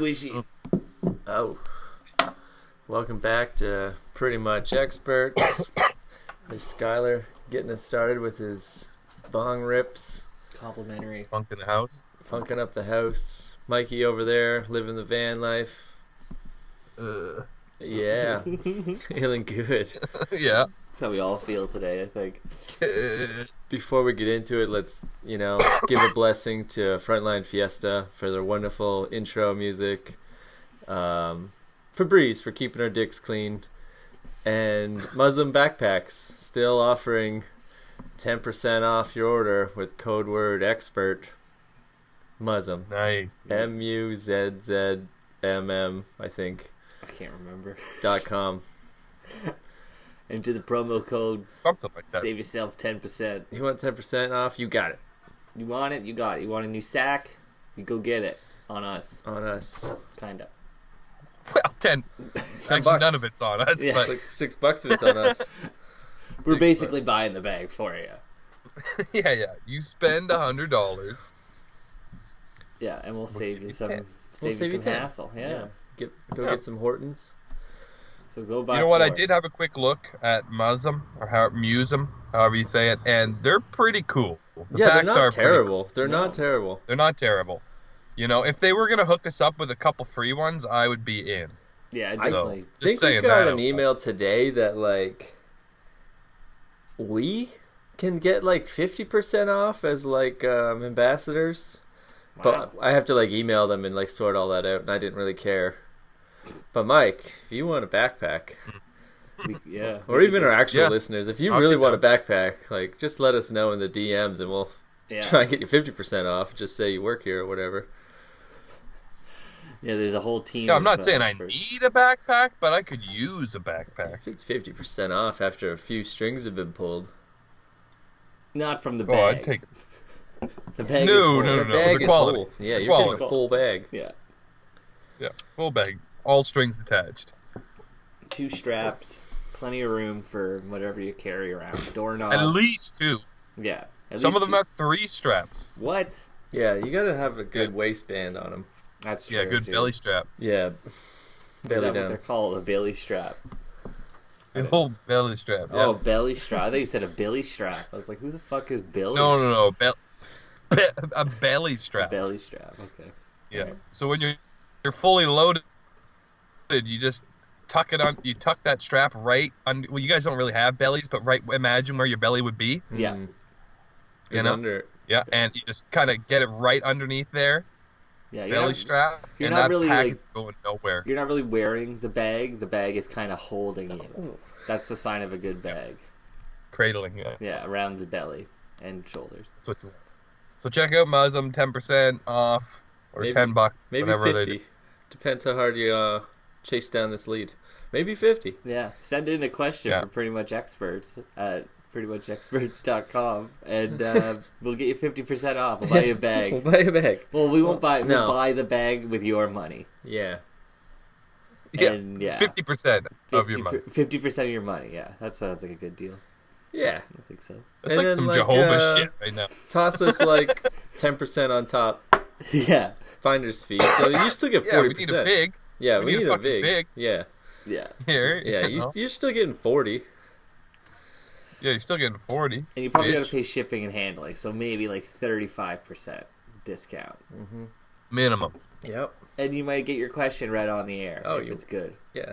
Squishy. Oh. Welcome back to Pretty Much Experts. There's Skylar getting us started with his bong rips, Complimentary. Funk in the house. funking up the house. Mikey over there living the van life. Uh, Yeah, feeling good. yeah. That's how we all feel today, I think. Before we get into it, let's, you know, give a blessing to Frontline Fiesta for their wonderful intro music. Um, Febreze for keeping our dicks clean. And Muslim Backpacks still offering 10% off your order with code word expert. Muslim. nice. M U Z Z M M, I think, I can't remember. dot com. Enter the promo code. Something like that. Save yourself 10%. You want 10% off? You got it You want it? You got it. You want a new sack? You go get it. On us. on us. Kinda. Well, ten. Actually, bucks. none of it's on us. Yeah. It's like six bucks if it's on us. We're Six basically buying the bag for you. Yeah, yeah. You spend a hundred dollars. Yeah, and we'll save give you you some 10. save We'll you some 10. hassle. Yeah. Yeah. Get, go Yeah. get some Hortons. So go buy You know what? I did have a quick look at Musum or how Musum, however you say it, and they're pretty cool. The yeah, they're packs not are pretty terrible. They're No. not terrible. They're not terrible. You know, if they were gonna hook us up with a couple free ones, I would be in. Yeah, I- definitely. I think we got an out email today that like we can get like 50% off as like um, ambassadors. Wow. But I have to like email them and like sort all that out and I didn't really care. But Mike, if you want a backpack, We- yeah. or even our actual Yeah. listeners, if you I'll really be want a backpack, like just let us know in the DMs and we'll yeah. try and get you 50% off. Just say you work here or whatever. Yeah, there's a whole team. Yeah, I'm not of, uh, saying I experts. need a backpack, but I could use a backpack. If it's 50% off after a few strings have been pulled. Not from the bag. Oh, bag. I'd take. the bag. No, is full. no, the no, bag the is quality. full. Yeah, The you're getting a full bag. Yeah, Yeah, full bag, all strings attached. two straps, plenty of room for whatever you carry around. Doorknobs. At least two. Yeah. at Some of them two- have three straps. What? Yeah, you gotta have a good waistband on them. That's true. Yeah, good dude. belly strap. Yeah, Is belly that what they're called? A belly strap. A whole belly strap. Yeah. Oh, belly strap. I thought you said a belly strap. I was like, who the fuck is Billy? no, no, no. Bel- be- a belly A strap. belly strap. Okay. Yeah. So when you're you're fully loaded, you just tuck it on. You tuck that strap right on. Well, you guys don't really have bellies, but right. Imagine where your belly would be. Yeah. Mm. You It's know? under. Yeah, and you just kind of get it right underneath there, Yeah. You're belly not, strap, you're and not that really, pack like- is going nowhere. You're not really wearing the bag. The bag is kind of holding you. That's the sign of a good bag. Cradling. Yeah. Yeah, around the belly and shoulders. That's what you want. So check out Muslim, ten percent off, or Maybe- ten bucks, Maybe whatever they fifty. Depends how hard you uh, chase down this lead. Maybe fifty. Yeah. Send in a question Yeah. for pretty much experts at prettymuchexperts.com and uh, we'll get you 50% off. We'll buy you a bag. we'll buy a bag. Well, we won't buy. No. We'll buy the bag with your money. Yeah. Yeah, And yeah, fifty percent of your money. Fifty percent of your money. Yeah, that sounds like a good deal. Yeah. I think so. That's And like then, some like, Jehovah's uh, shit right now. Toss us like ten percent on top yeah, finder's fee, so you still get Yeah, forty we need a percent. big Yeah, we we, need a need a fucking big. big. Yeah, yeah. here. yeah. you You, know? you're still getting forty. Yeah, you're still getting forty. And you probably gotta pay shipping and handling, so maybe like thirty-five percent discount. Mm-hmm. minimum. Yep. And you might get your question read on the air Oh, if you- it's good. Yeah.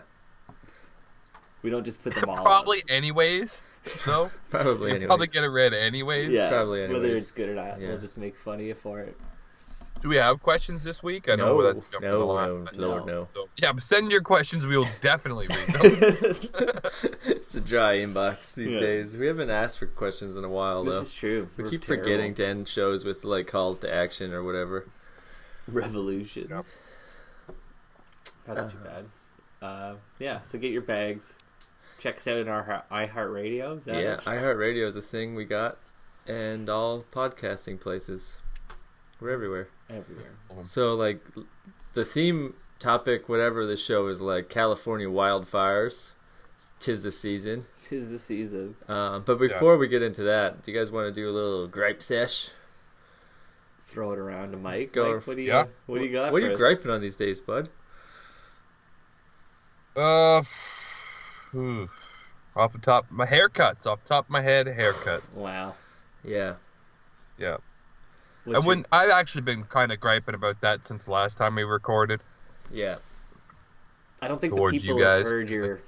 We don't just put them all. on. Probably anyways. No, Probably anyways. probably get it read anyways. Yeah, Probably anyways. whether it's good or not, Yeah. we'll just make fun of you for it. Do we have questions this week? I know No, that's jumping no, a lot, no, but- no. So, yeah, but send your questions. We will definitely read them. it's a dry inbox these Yeah. days. We haven't asked for questions in a while this though. is true. we We're keep terrible. forgetting to end shows with like calls to action or whatever. revolutions. Yep. That's too bad. Uh, yeah, so get your bags. check us out in our iHeartRadio. Is that Yeah, iHeartRadio is a thing we got, and all podcasting places. We're everywhere. everywhere. So like, the theme topic, whatever the show is like California wildfires. Tis the season. Tis the season. Uh, but before we get into that, do you guys want to do a little gripe sesh? Throw it around to Mike. Go- Mike, what do you Yeah. What do you got? What are you us? griping on these days, bud? Uh, hmm. off the top, my haircuts. Off the top of my head, haircuts. Wow. Yeah. Yeah, What's I your- wouldn't. I've actually been kind of griping about that since the last time we recorded. Yeah. I don't think the towards you people have guys. heard your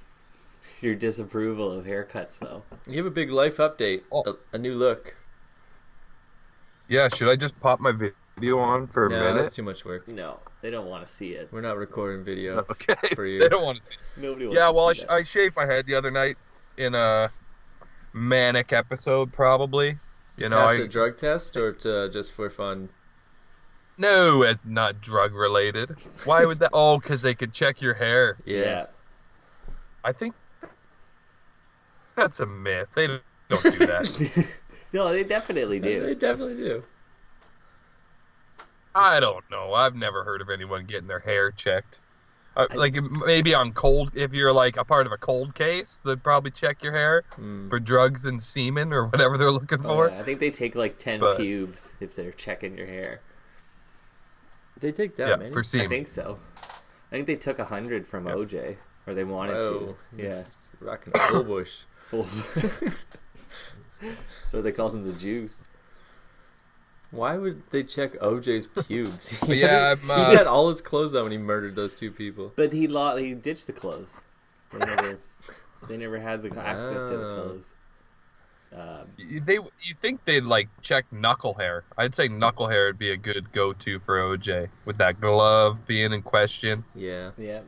your disapproval of haircuts though. You have a big life update. Oh. A, a new look. Yeah, should I just pop my video on for a No, minute? that's too much work. No, they don't want to see it. We're not recording video Okay. for you. they don't want to see. Nobody wants Yeah, to well, I, see sh- that. I shaved my head the other night in a manic episode, probably. You know, Pass I a drug test or to, uh, just for fun? no, it's not drug related. Why would that? Oh, because they could check your hair. Yeah. I think that's a myth. They don't don't that. no, they definitely do. They definitely do. I don't know. I've never heard of anyone getting their hair checked. Uh, like maybe on cold, if you're like a part of a cold case, they'd probably check your hair Hmm. for drugs and semen or whatever they're looking Oh, for. yeah, I think they take like ten But- pubes if they're checking your hair. They take that Yeah, many. for semen. I think so. I think they took a hundred from Yeah. OJ, or they wanted Whoa. to. Yeah, Rocking a full bush. Full. so they called him the Juice. Why would they check OJ's pubes? But yeah, he I'm, uh, had all his clothes on when he murdered those two people. But he lo- he ditched the clothes. They never, they never had the access to the Oh. clothes. Um, You- They you think they'd like check knuckle hair? I'd say knuckle hair would be a good go-to for OJ with that glove being in question. Yeah. yeah,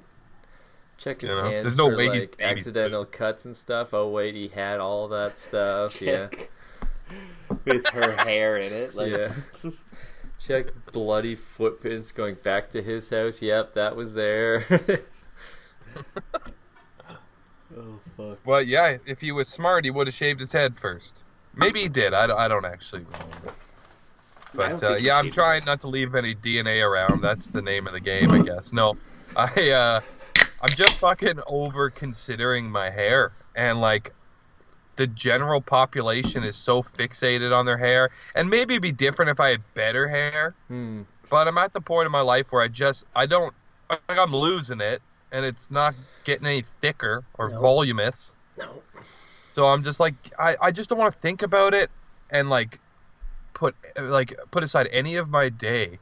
Check his You know, hands there's no for way like babysitting. accidental cuts and stuff. Oh wait, he had all that stuff. check with her hair in it. Like, Yeah. Yeah. Check bloody footprints going back to his house. Yep, that was there. oh fuck. Well, yeah, if he was smart, he would have shaved his head first. Maybe he did. I, don't- I don't actually know. But uh, yeah, I'm trying not to leave any DNA around. That's the name of the game, I guess. No, I uh, I'm just fucking over considering my hair and like the general population is so fixated on their hair. And maybe it'd be different if I had better hair. hmm. But I'm at the point in my life where I just I don't like I'm losing it, and it's not getting any thicker or No. voluminous. No. So I'm just like I, I just don't want to think about it and like put like put aside any of my day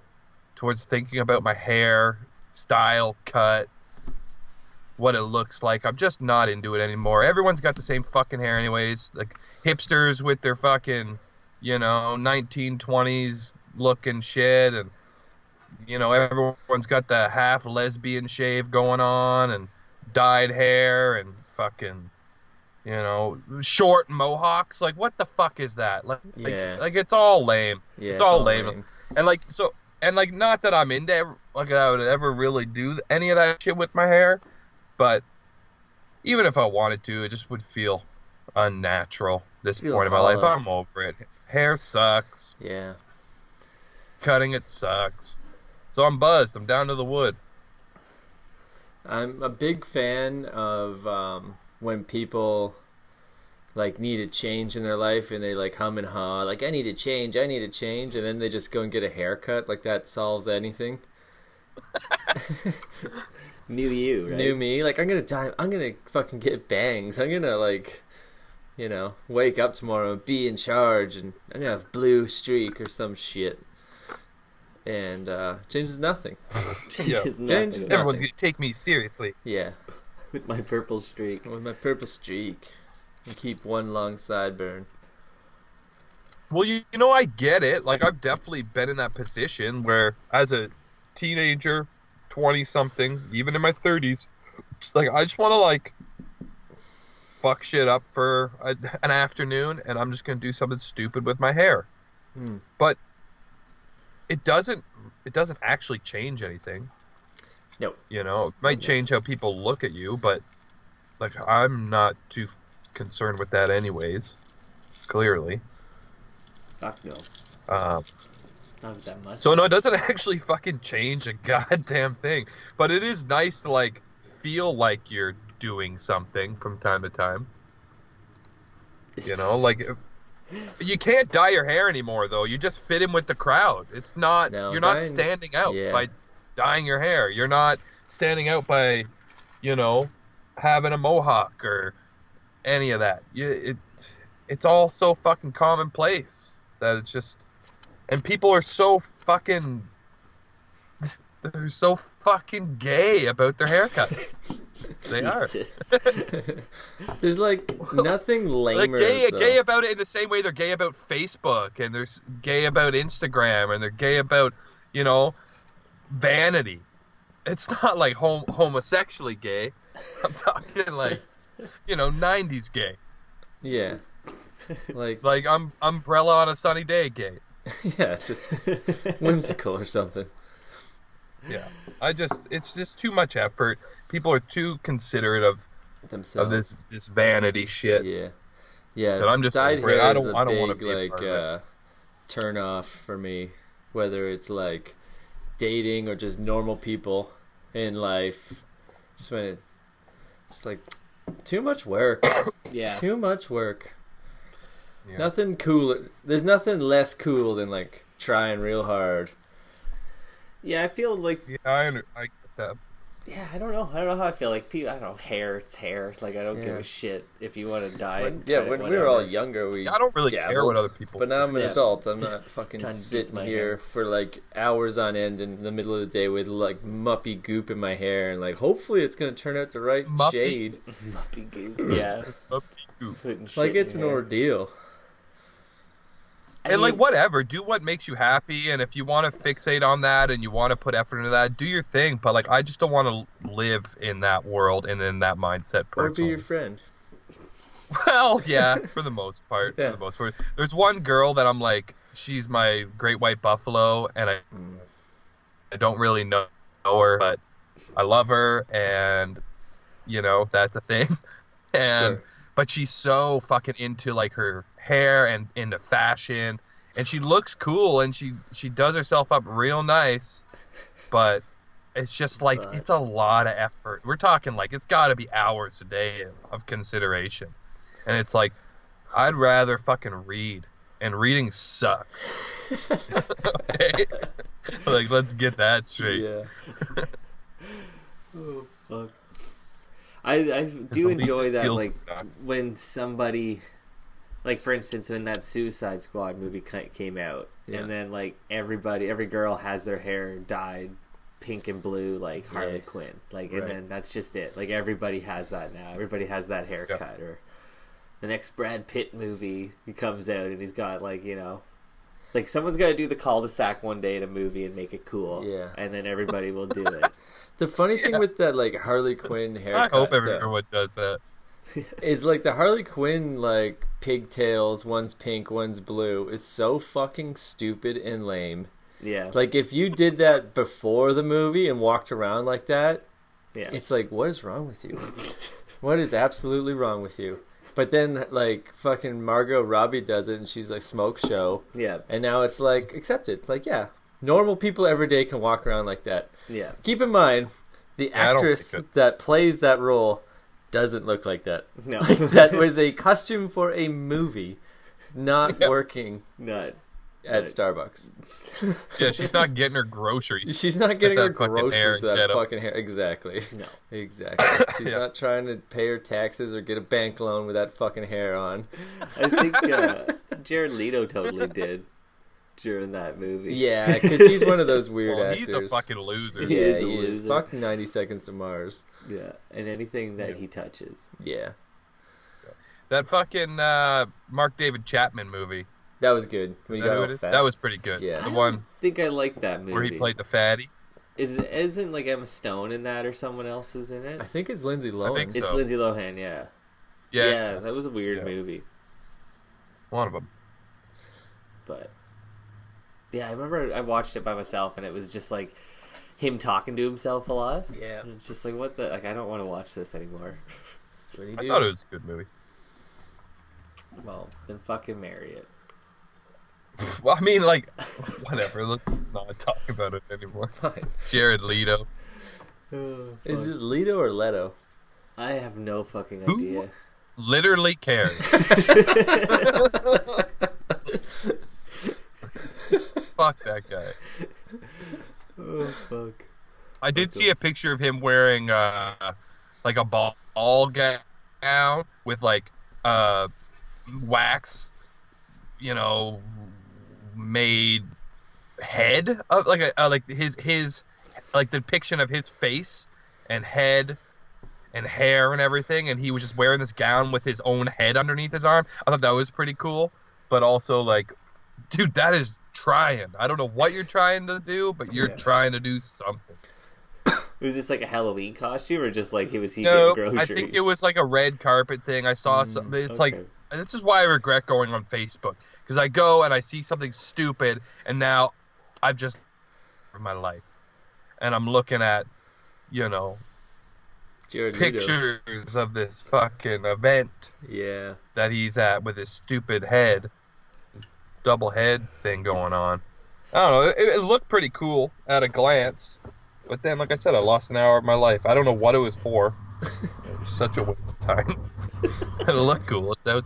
towards thinking about my hair, style, cut, what it looks like. I'm just not into it anymore. Everyone's got the same fucking hair anyways. Like hipsters with their fucking, you know, 1920s looking shit and you know, everyone's got the half lesbian shave going on and dyed hair and fucking you know, short mohawks. Like, what the fuck is that? Like, like- Yeah. like, it's all lame. Yeah, It's all lame. And like, so, and like, not that I'm into like I would ever really do any of that shit with my hair, but even if I wanted to, it just would feel unnatural. This Feel point in my life. I'm over it. Hair sucks. Yeah. Cutting it sucks. So I'm buzzed. I'm down to the wood. I'm a big fan of um, when people like need a change in their life and they like hum and haw like I need a change, I need a change, and then they just go and get a haircut like that solves anything. New you, right? New me, like I'm gonna die. I'm gonna fucking get bangs. I'm gonna like, you know, wake up tomorrow and be in charge, and I'm gonna have blue streak or some shit. And uh changes nothing. Changes Yeah, nothing just about Everyone Nothing. can take me seriously. Yeah, with my purple streak. with my purple streak, and keep one long sideburn. Well, you, you know, I get it. Like, I've definitely been in that position where, as a teenager, 20 something, even in my 30s, like, I just want to, like, fuck shit up for a, an afternoon and I'm just going to do something stupid with my hair. Hmm. But it doesn't, it doesn't actually change anything. No. You know, it might change how people look at you, but Like I'm not too concerned with that, anyways. Clearly. Fuck no. Um, Not that much. so no, it doesn't actually fucking change a goddamn thing. But it is nice to like feel like you're doing something from time to time. You know, like you can't dye your hair anymore though. You just fit in with the crowd. It's not No, you're not dyeing- standing out yeah. by dyeing your hair. You're not standing out by, you know, having a mohawk or any of that. You it it's all so fucking commonplace that it's just and people are so fucking they're so fucking gay about their haircuts. they are. There's like nothing Like gay, though. gay about it in the same way they're gay about Facebook and they're gay about Instagram and they're gay about, you know, vanity. It's not like hom- homosexually gay. I'm talking like, you know, 90s gay. Yeah. Like Like um, umbrella on a sunny day gay. yeah, just whimsical or something. Yeah. I just it's just too much effort. People are too considerate of, Themselves. of this this vanity shit. Yeah. Yeah. That I'm just dyed hair I is don't- a I don't wanna big, be like part of it. uh turn off for me. Whether it's like dating or just normal people in life. Just when it just like too much work. yeah. too much work. Yeah. Nothing cooler. There's nothing less cool than like trying real hard. Yeah, I feel like Yeah, I, under- I get that. yeah, I don't know. I don't know how I feel like people I don't know, hair, it's hair. Like I don't give a shit if you want to die. When- yeah, when we were all younger, we I don't really care what other people. But now I'm an Yeah. adult. I'm not fucking sitting here hair. for like hours on end in the middle of the day with like muppy goop in my hair and like hopefully it's gonna turn out the right Muppy? shade. Muppy goop. Yeah. Putting shit Like it's an hair. ordeal. I and like mean, whatever, do what makes you happy, and if you want to fixate on that and you want to put effort into that, do your thing. But like, I just don't want to live in that world and in that mindset person. Or be your friend. Well, yeah, for the most part. Yeah. For the most part, there's one girl that I'm like, she's my great white buffalo, and I, Mm. I don't really know, know her, but I love her, and you know that's a thing. And Sure. but she's so fucking into like her hair and into fashion, and she looks cool, and she she does herself up real nice, but. It's just like But- it's a lot of effort. We're talking like it's got to be hours a day of consideration. And it's like, I'd rather fucking read, and reading sucks. Okay? like, let's get that straight. Yeah. Oh fuck. I I do enjoy that like when somebody like for instance when that Suicide Squad movie came out Yeah. and then like everybody every girl has their hair dyed pink and blue like Harley Yeah. Quinn like Right. and then that's just it like everybody has that now everybody has that haircut or the next Brad Pitt movie he comes out and he's got like you know like someone's got to do the cul-de-sac one day in a movie and make it cool Yeah. and then everybody will do it The funny thing Yeah. with that like Harley Quinn I haircut hope though, everyone does that. is like the Harley Quinn like pigtails, one's pink, one's blue, is so fucking stupid and lame. yeah Like if you did that before the movie and walked around like that, yeah it's like what is wrong with you? what is absolutely wrong with you? But then like fucking Margot Robbie does it and she's like smoke show yeah and now it's like accepted. Like yeah, normal people every day can walk around like that. yeah Keep in mind the actress think that plays that role doesn't look like that. no that was a costume for a movie, not Yeah. working Nut. at Right. Starbucks. Yeah, she's not getting her groceries. She's not getting her hair groceries with that fucking hair. Exactly. No. Exactly. She's Yeah. not trying to pay her taxes or get a bank loan with that fucking hair on. I think uh, Jared Leto totally did during that movie. Yeah, because he's one of those weird Well, actors. he's a fucking loser. He yeah, is a he is. loser. Fuck 90 Seconds to Mars. Yeah, and anything that Yeah. he touches. Yeah. That fucking uh, Mark David Chapman movie. That was good. When Is that got who all it is? fat. That was pretty good. Yeah. The I don't one think I like that movie. where he played the fatty. Is isn't like Emma Stone in that or someone else is in it? I think it's Lindsay Lohan. think It's. Lindsay Lohan. Yeah. Yeah, that was a weird Yeah. movie, one of them. but yeah, I remember I watched it by myself and it was just like him talking to himself a lot. Yeah. It's just like what the like I don't want to watch this anymore. That's what he I thought it was a good movie. Well, then fucking marry it. Well, I mean, like, whatever. Let's not talk about it anymore. Fine. Jared Leto. Oh, Is it Leto or Leto? I have no fucking Who? idea. Literally cares. Fuck that guy. Oh fuck. I did see a picture of him wearing uh like a ball, ball gown with like uh wax, you know, made head of like a uh, like his his like the depiction of his face and head and hair and everything and he was just wearing this gown with his own head underneath his arm. I thought that was pretty cool, but also like dude, that is trying. I don't know what you're trying to do, but you're Yeah. trying to do something. Was this like a Halloween costume or just like he was he No, getting I think it was like a red carpet thing. I saw mm, something. It's like okay. this is why I regret going on Facebook because I go and I see something stupid, and now I've just my life, and I'm looking at, you know, Jared Leto. pictures of this fucking event Yeah. that he's at with his stupid head, this double head thing going on. I don't know. It, it looked pretty cool at a glance, but then, like I said, I lost an hour of my life. I don't know what it was for. It was such a waste of time. it looked cool. It's out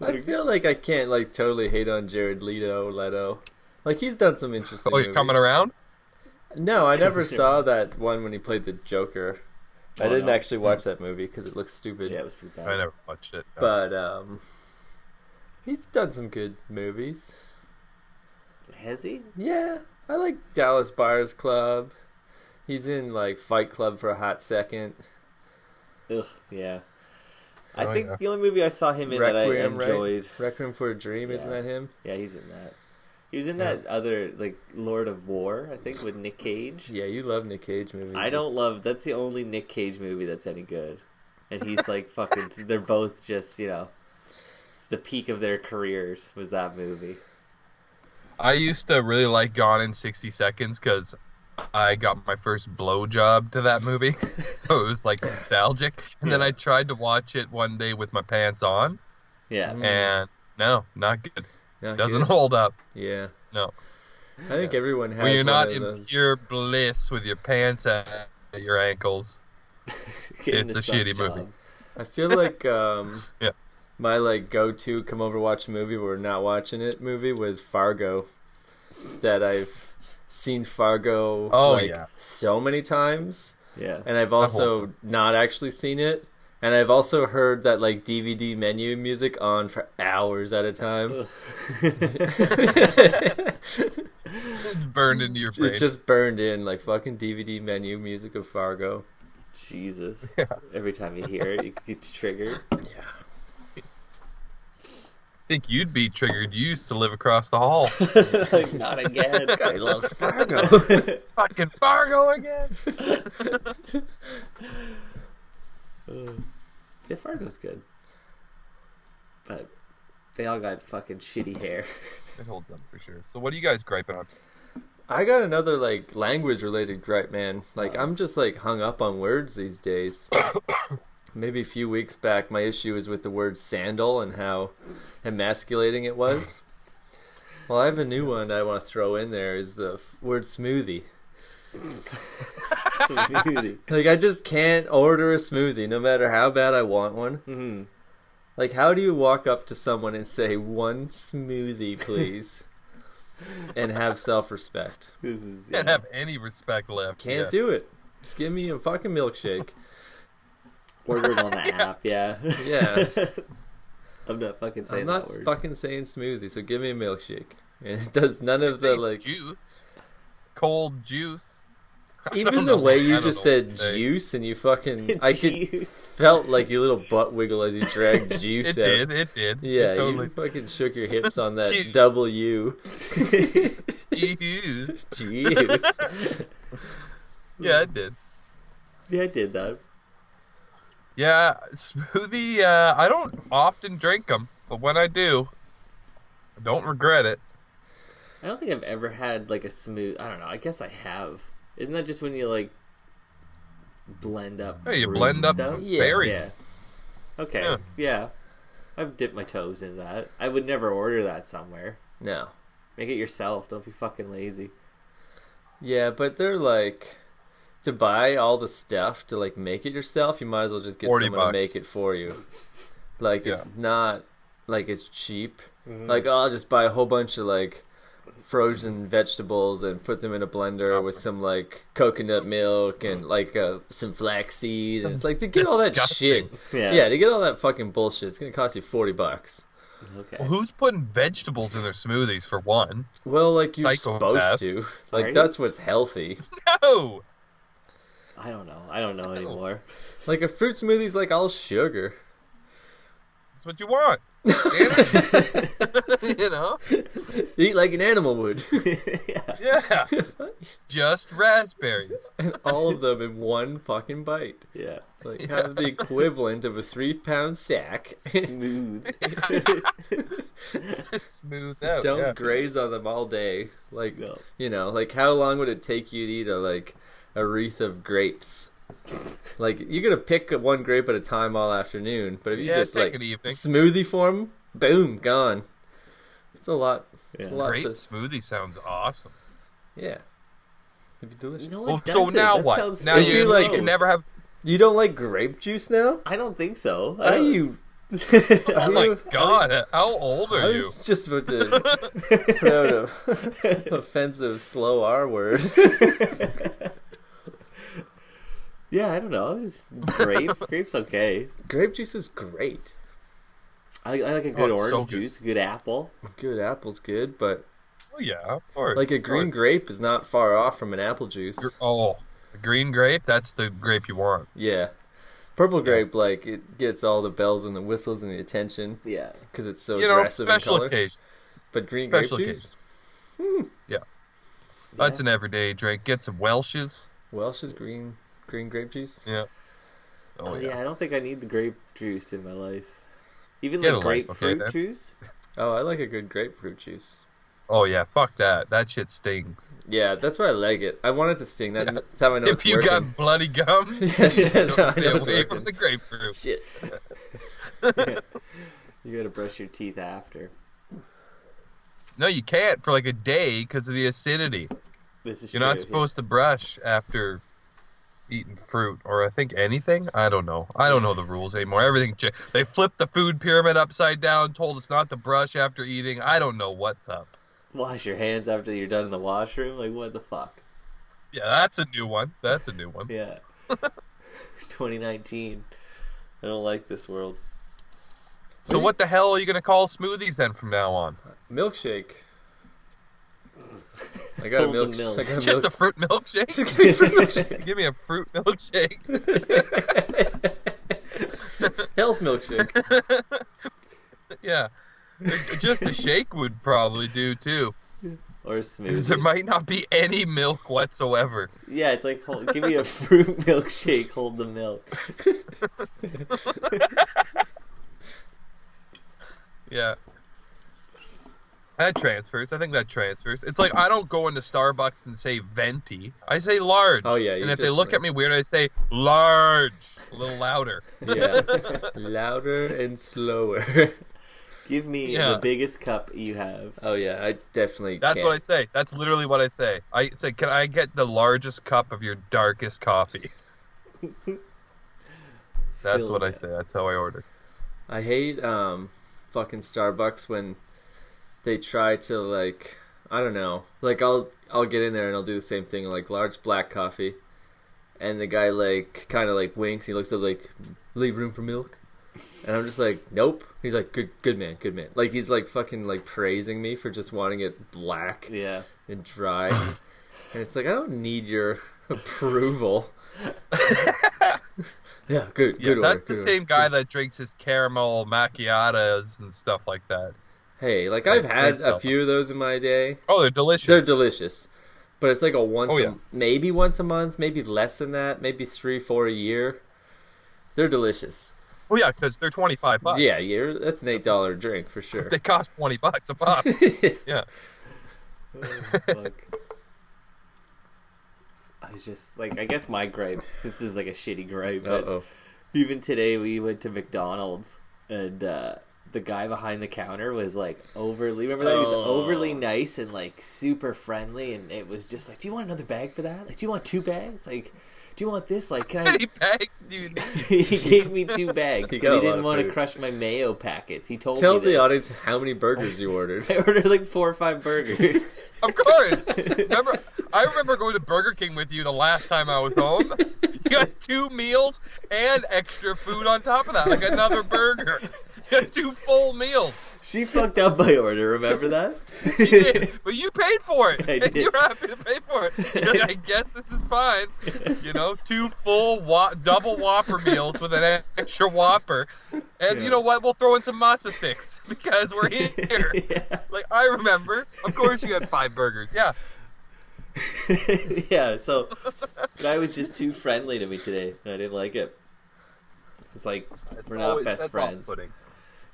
there. I feel like I can't like totally hate on Jared Leto. Leto, like he's done some interesting. Oh, you're movies. coming around? No, I never saw that one when he played the Joker. I Oh, didn't no. actually watch that movie because it looks stupid. Yeah, it was pretty bad. I never watched it. But um, he's done some good movies. Has he? Yeah, I like Dallas Buyers Club. He's in like Fight Club for a hot second. Ugh, yeah. Oh, I Oh, think yeah. the only movie I saw him in Requiem, that I enjoyed. right? Requiem for a Dream, isn't that him? Yeah, he's in that. He was in Yeah. that other like Lord of War, I think, with Nick Cage. Yeah, you love Nick Cage movies. I don't love. That's the only Nick Cage movie that's any good, and he's like fucking. They're both just you know, it's the peak of their careers. Was that movie? I used to really like Gone in 60 Seconds because I got my first blowjob to that movie. so it was like nostalgic. And then I tried to watch it one day with my pants on, Yeah, Mm. and no, not good. Not Doesn't good? hold up. Yeah. No. I think everyone has. When you're one not of in those. pure bliss with your pants at your ankles. It's a shitty job. movie. I feel like um, Yeah. My like go-to come over watch a movie we're not watching it movie was Fargo. That I've seen Fargo Oh, like yeah. so many times, Yeah, and I've also not actually seen it. And I've also heard that like DVD menu music on for hours at a time. It's burned into your brain. it's just burned in like fucking DVD menu music of Fargo. Jesus. Yeah. Every time you hear it, it gets triggered. Yeah. Think you'd be triggered. You used to live across the hall. like, not again. guy loves Fargo. Fucking Fargo again. Uh, yeah, Fargo's good, but they all got fucking shitty hair. It holds up for sure. So what are you guys griping on? I got another like language related gripe, man. Like Uh-oh. I'm just like hung up on words these days. Maybe a few weeks back, my issue was with the word sandal and how emasculating it was. Well, I have a new one I want to throw in there is the f- word smoothie. Smoothie. Like I just can't order a smoothie no matter how bad I want one. Mhm. Like how do you walk up to someone and say one smoothie, please? and have self-respect. This is Can't have any respect left. Can't Yeah. do it. Just give me a fucking milkshake. Order it on the app. Yeah. Yeah. I'm not fucking saying I'm not that word. fucking saying smoothie, so give me a milkshake. And it does none of the like. juice, cold juice. I Even the know. way I you just said juice, and you fucking, I could Juice. felt like your little butt wiggle as you dragged juice It out. did. It did. Yeah, It totally. you fucking shook your hips on that Juice. W. Juice. Juice. Yeah, it did. yeah, I did that. Yeah, smoothie. Uh, I don't often drink them, but when I do, I don't regret it. I don't think I've ever had like a smooth. I don't know. I guess I have. Isn't that just when you like blend up? Hey, you blend up stuff? some Yeah. berries. Yeah. Okay. Yeah. Yeah. I've dipped my toes in that. I would never order that somewhere. No. Make it yourself. Don't be fucking lazy. Yeah, but they're like to buy all the stuff to like make it yourself. You might as well just get 40 someone to make it for you. Like it's not like it's cheap. Mhm. Like oh, I'll just buy a whole bunch of like frozen vegetables and put them in a blender with some like coconut milk and like uh, some flaxseed. And it's like to get all that shit. Yeah. Yeah, to get all that fucking bullshit, it's gonna cost you forty bucks. Okay. Well, who's putting vegetables in their smoothies for one? Well, like you're Psychopaths. supposed to. Like Right? that's what's healthy. No. I don't know. I don't know anymore. Like a fruit smoothie's like all sugar. That's what you want. You know? Eat like an animal would. yeah. Yeah. Just raspberries. and all of them in one fucking bite. Yeah. Like have the equivalent of a three pound sack. Smooth. Smooth out. Don't yeah. graze on them all day. Like no. you know, like how long would it take you to eat a like a wreath of grapes? Like you're gonna pick one grape at a time all afternoon, but if you Yeah, just like an evening. smoothie form, boom, gone. It's a lot. It's a lot. Grape For, smoothie sounds awesome. yeah, it'd be delicious. No, Well, so now That what? Now so you, like- you never have. You don't like grape juice now? I don't think so. I Are don't- you? Oh Are my you- god! How old I are you? just about to put out a offensive slow R word. Yeah, I don't know. Just grape. Grape's okay. grape juice is great. I, I like a oh, good Oh, orange so good. juice, a good apple. Good apple's good, but Oh yeah, of course. like a green grape is not far off from an apple juice. Oh, a green grape. That's the grape you want. Yeah. Purple grape, like it gets all the bells and the whistles and the attention Yeah. because it's so you know, aggressive in color. occasion. But green special grape juice, hmm. Yeah, That's an everyday drink. Get some Welch's. Welch is green green grape juice. Yeah. Oh, Oh yeah. yeah. I don't think I need the grape juice in my life. Even Get the a life, okay, grapefruit juice. Oh, I like a good grapefruit juice. Oh yeah. Fuck that. That shit stings. Yeah, that's why I like it. I want it to sting. That, That's how I know if it's you working. got bloody gum, Yeah, that's how I stay know away working. from the grapefruit. Shit. You gotta brush your teeth after. No, you can't for like a day because of the acidity. This is You're true, not yeah. supposed to brush after eating fruit or I think anything. I don't know. I don't know the rules anymore. Everything cha- they flipped the food pyramid upside down, told us not to brush after eating. I don't know what's up. Wash your hands after you're done in the washroom. Like what the fuck? Yeah, that's a new one. That's a new one. Yeah. 2019. I don't like this world. So what the hell are you gonna call smoothies then from now on? Milkshake. I got a milk. milk. I got a Just a fruit milkshake? Give me a fruit milkshake. Give me a fruit milkshake. Health milkshake. yeah. Just a shake would probably do too. Or a Because there might not be any milk whatsoever. Yeah, it's like hold, give me a fruit milkshake. Hold the milk. Yeah. That transfers. I think that transfers. It's like I don't go into Starbucks and say venti. I say large. Oh, yeah, And if they look like- at me weird, I say large, a little louder. Yeah. Louder and slower. Give me Yeah. the biggest cup you have. Oh yeah, I definitely. That's can't. what I say. That's literally what I say. I say, "Can I get the largest cup of your darkest coffee?" That's Fill what I say. That's how I order. I hate um fucking Starbucks when they try to like I don't know. Like I'll I'll get in there and I'll do the same thing like large black coffee. And the guy like kind of like winks. He looks up like leave room for milk. And I'm just like, nope. He's like, good, good man, good man. Like he's like fucking like praising me for just wanting it black Yeah. and dry. and it's like I don't need your approval. yeah, good, Yeah, good. that's order, the good same order, guy good that drinks his caramel macchiatos and stuff like that. Hey, like I've had a few of those in my day. Oh, they're delicious. They're delicious, but it's like a once, Oh, a- maybe once a month, maybe less than that, maybe three, four a year. They're delicious. Oh yeah, because they're twenty five bucks. Yeah, you're, that's an eight dollar drink for sure. They cost twenty bucks a pop. yeah. Oh, fuck. I was just like, I guess my gripe. This is like a shitty gripe, Uh but oh. even today we went to McDonald's and uh, the guy behind the counter was like overly remember that he was Oh. overly nice and like super friendly and it was just like do you want another bag for that like do you want two bags like do you want this like can How I many bags do you need? he gave me two bags He because he didn't want to crush my mayo packets he told Tell me the this. audience how many burgers you ordered. I ordered like four or five burgers Of course. Remember, I remember going to Burger King with you the last time I was home. You got two meals and extra food on top of that, like another burger. Two full meals. she fucked up my order remember that she did, but you paid for it. I did. You're happy to pay for it. Like, I guess this is fine. You know, two full wa- double Whopper meals with an extra Whopper, and Yeah. you know what? We'll throw in some mozza sticks because we're here. yeah. Like I remember. Of course, you had five burgers. Yeah. yeah, so guy was just too friendly to me today, and I didn't like it. It's like we're not Always- best friends. off-putting.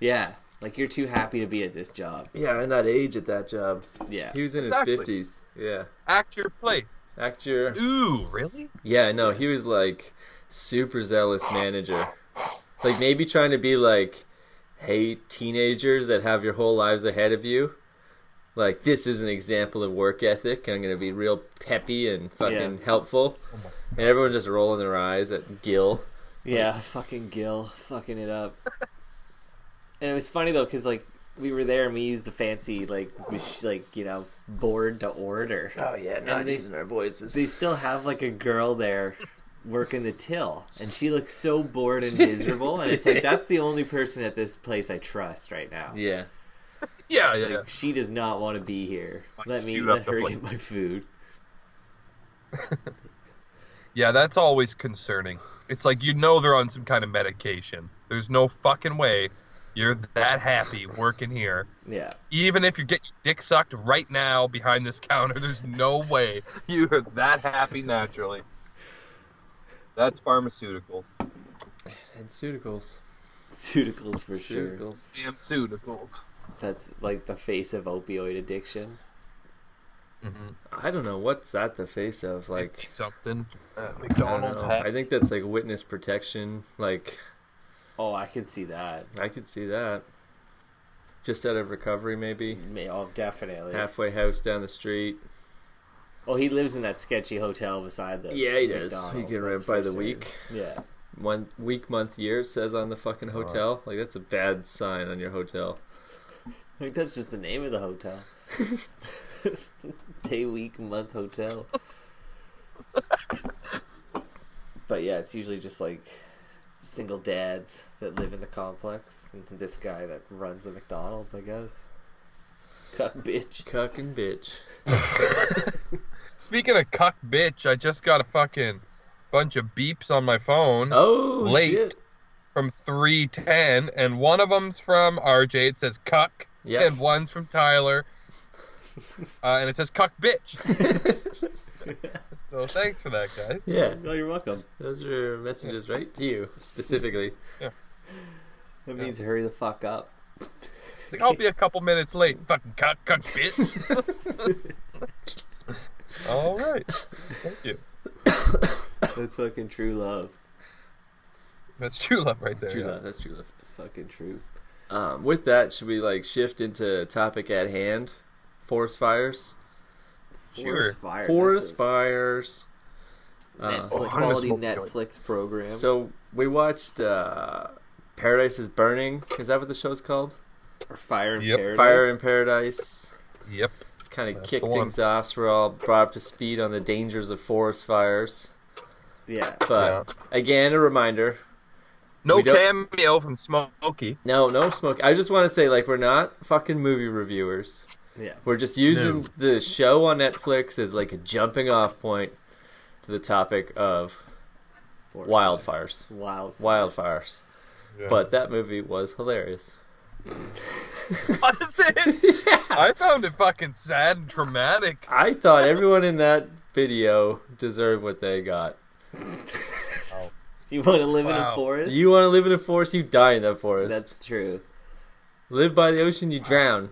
Yeah, like you're too happy to be at this job. Yeah, in that age at that job. Yeah, He was in Exactly. his fifties. Yeah. Act your place. Act your Ooh, really? Yeah, no, he was like super zealous manager. Like maybe trying to be like, hey, teenagers that have your whole lives ahead of you. Like this is an example of work ethic. I'm gonna be real peppy and fucking Yeah. helpful. And everyone just rolling their eyes at Gil. yeah, fucking Gil, fucking it up. And it was funny though, because like we were there and we used the fancy like mach- like you know board to order. Oh yeah, not using our voices. They still have like a girl there working the till, and she looks so bored and miserable. And it's like that's the only person at this place I trust right now. Yeah. Yeah, yeah, Like, yeah. she does not want to be here. Like, Let me let her get my food. Yeah, that's always concerning. It's like you know they're on some kind of medication. There's no fucking way you're that happy working here. Yeah, Even if you get your dick sucked right now behind this counter, there's no way you're that happy naturally. That's pharmaceuticals. And pharmaceuticals. pharmaceuticals for sure. Pharmaceuticals. Pharmaceuticals. That's like the face of opioid addiction. Mm-hmm. I don't know what's that the face of like. Like something. Uh, McDonald's know. hat. I think that's like witness protection. Like Oh, I could see that. I could see that. Just out of recovery, maybe. May- Oh, definitely. Halfway house down the street. Oh, he lives in that sketchy hotel beside the. Yeah, he does. McDonald's, He can that's rent by the certain. week. Yeah. One week, month, year says on the fucking hotel. Like that's a bad sign on your hotel. I think that's just the name of the hotel. Day, week, month hotel. but yeah, it's usually just like single dads that live in the complex, and this guy that runs a McDonald's, I guess. Cuck bitch. Cuck and bitch. Speaking of cuck bitch, I just got a fucking bunch of beeps on my phone Oh Late. shit. from 310, and one of them's from RJ. It says cuck, Yeah. and one's from Tyler, uh, and it says cuck bitch. So thanks for that, guys. yeah. Oh, you're welcome. Those are messages right to you specifically. Yeah. That means hurry the fuck up. It's like, I'll be a couple minutes late. Fucking cuck, cuck bitch. All right. Thank you. That's fucking true love. That's true love right there. True yeah. love. That's true love. It's fucking true. Um, with that, should we like shift into topic at hand? Forest fires. Sure. Forest fires. Forest fires. a Uh, Netflix, I'm gonna quality smoke a joint. Netflix program. so we watched uh, Paradise is Burning. Is that what the show's called? or Fire in Yep. Paradise. Fire in Paradise. Yep. Kind of kick things off, so we're all brought up to speed on the dangers of forest fires. Yeah. But again, a reminder: No cameo from Smokey. no, no smoke. I just want to say, like, we're not fucking movie reviewers. Yeah. We're just using No. the show on Netflix as like a jumping off point to the topic of Forest wildfires. fire. Wild. Wildfires. Yeah. But that movie was hilarious. Was it? I found it fucking sad and traumatic. I thought everyone in that video deserved what they got. Oh. You want to live in a forest? You want to live in a forest, you die in that forest. That's true. Live by the ocean, you drown.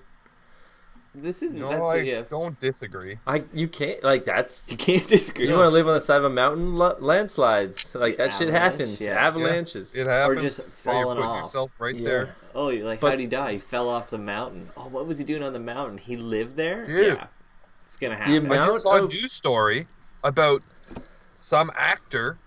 This is No, that's I yeah. don't disagree. I you can't like that's You can't disagree. you want to live on the side of a mountain L- landslides like that shit happens yeah. avalanches It happens. Or just Yeah, you're falling putting off. yourself right Yeah. there. Oh, you're like But- how'd he die? He fell off the mountain. Oh, what was he doing on the mountain? He lived there. Dude. Yeah, it's gonna happen. amount- I just saw of- a news story about some actor.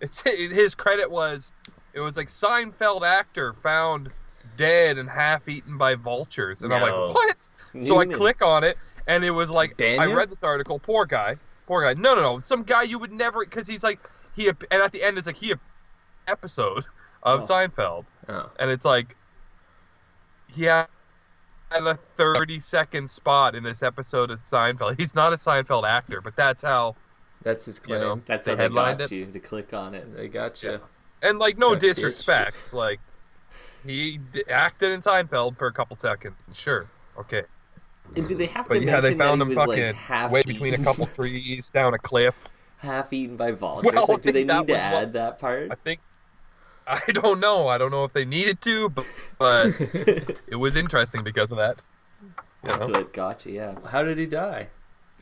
It's his credit was it was like Seinfeld actor found dead and half eaten by vultures, and I'm like, what? So I click on it, and it was like I read this article. Poor guy, poor guy. No, no, no. Some guy you would never because he's like he and at the end it's like he episode of Oh. Seinfeld, oh and it's like he had had a 30 second spot in this episode of Seinfeld. He's not a Seinfeld actor, but that's how. that's his claim know. That's They how they got it. you to click on it. they got you And like no That bitch. disrespect, like he d- acted in Seinfeld for a couple seconds. Sure, okay, And do they have but to yeah, they mention found that him he was fucking like half way between a couple trees, down a cliff. half eaten by vultures? Well, like, do they need to was what- add that part? I think. I don't know. I don't know if they needed to, but, but it was interesting because of that. You That's know? what got you. Yeah, how did he die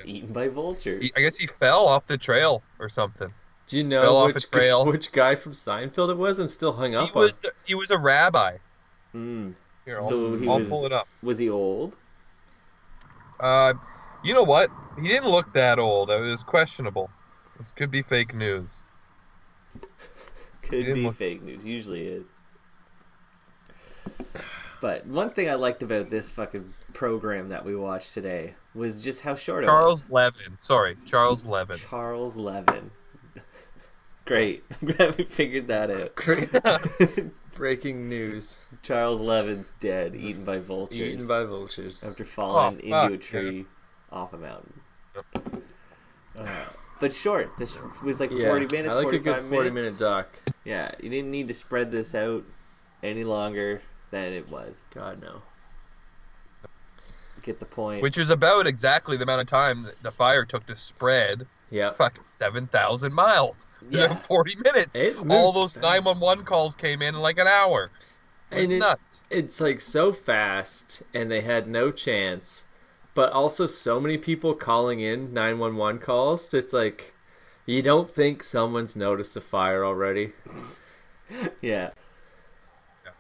eaten by vultures. He- I guess he fell off the trail or something. do you Fell know off a which trail. which guy from Seinfeld it was I'm still hung He up was the, he was a rabbi. Mm. Here, I'll, So he I'll was- pull it up. Was he old? Uh, you know what? He didn't look that old. It was questionable. This could be fake news. Could be look- fake news. Usually is. But one thing I liked about this fucking program that we watched today was just how short it Charles. Levin. Sorry, Charles Levin. Charles Levin. Great. I'm glad we figured that out. Great. breaking news Charles Levin's dead, eaten by vultures eaten by vultures after falling Oh, into a fuck, tree off a mountain. Uh, but short. This was like 40 yeah minutes, I like a 45 good 40 minutes. minute doc Yeah, you didn't need to spread this out any longer than it was. god no Get the point. Which is about exactly the amount of time the fire took to spread yeah fucking 7,000 miles. Yeah. In 40 minutes. All moves those fast. 911 calls came in in like an hour. It was And it- nuts. it's like so fast and they had no chance but also so many people calling in 911 calls it's like you don't think someone's noticed the fire already yeah. Yeah.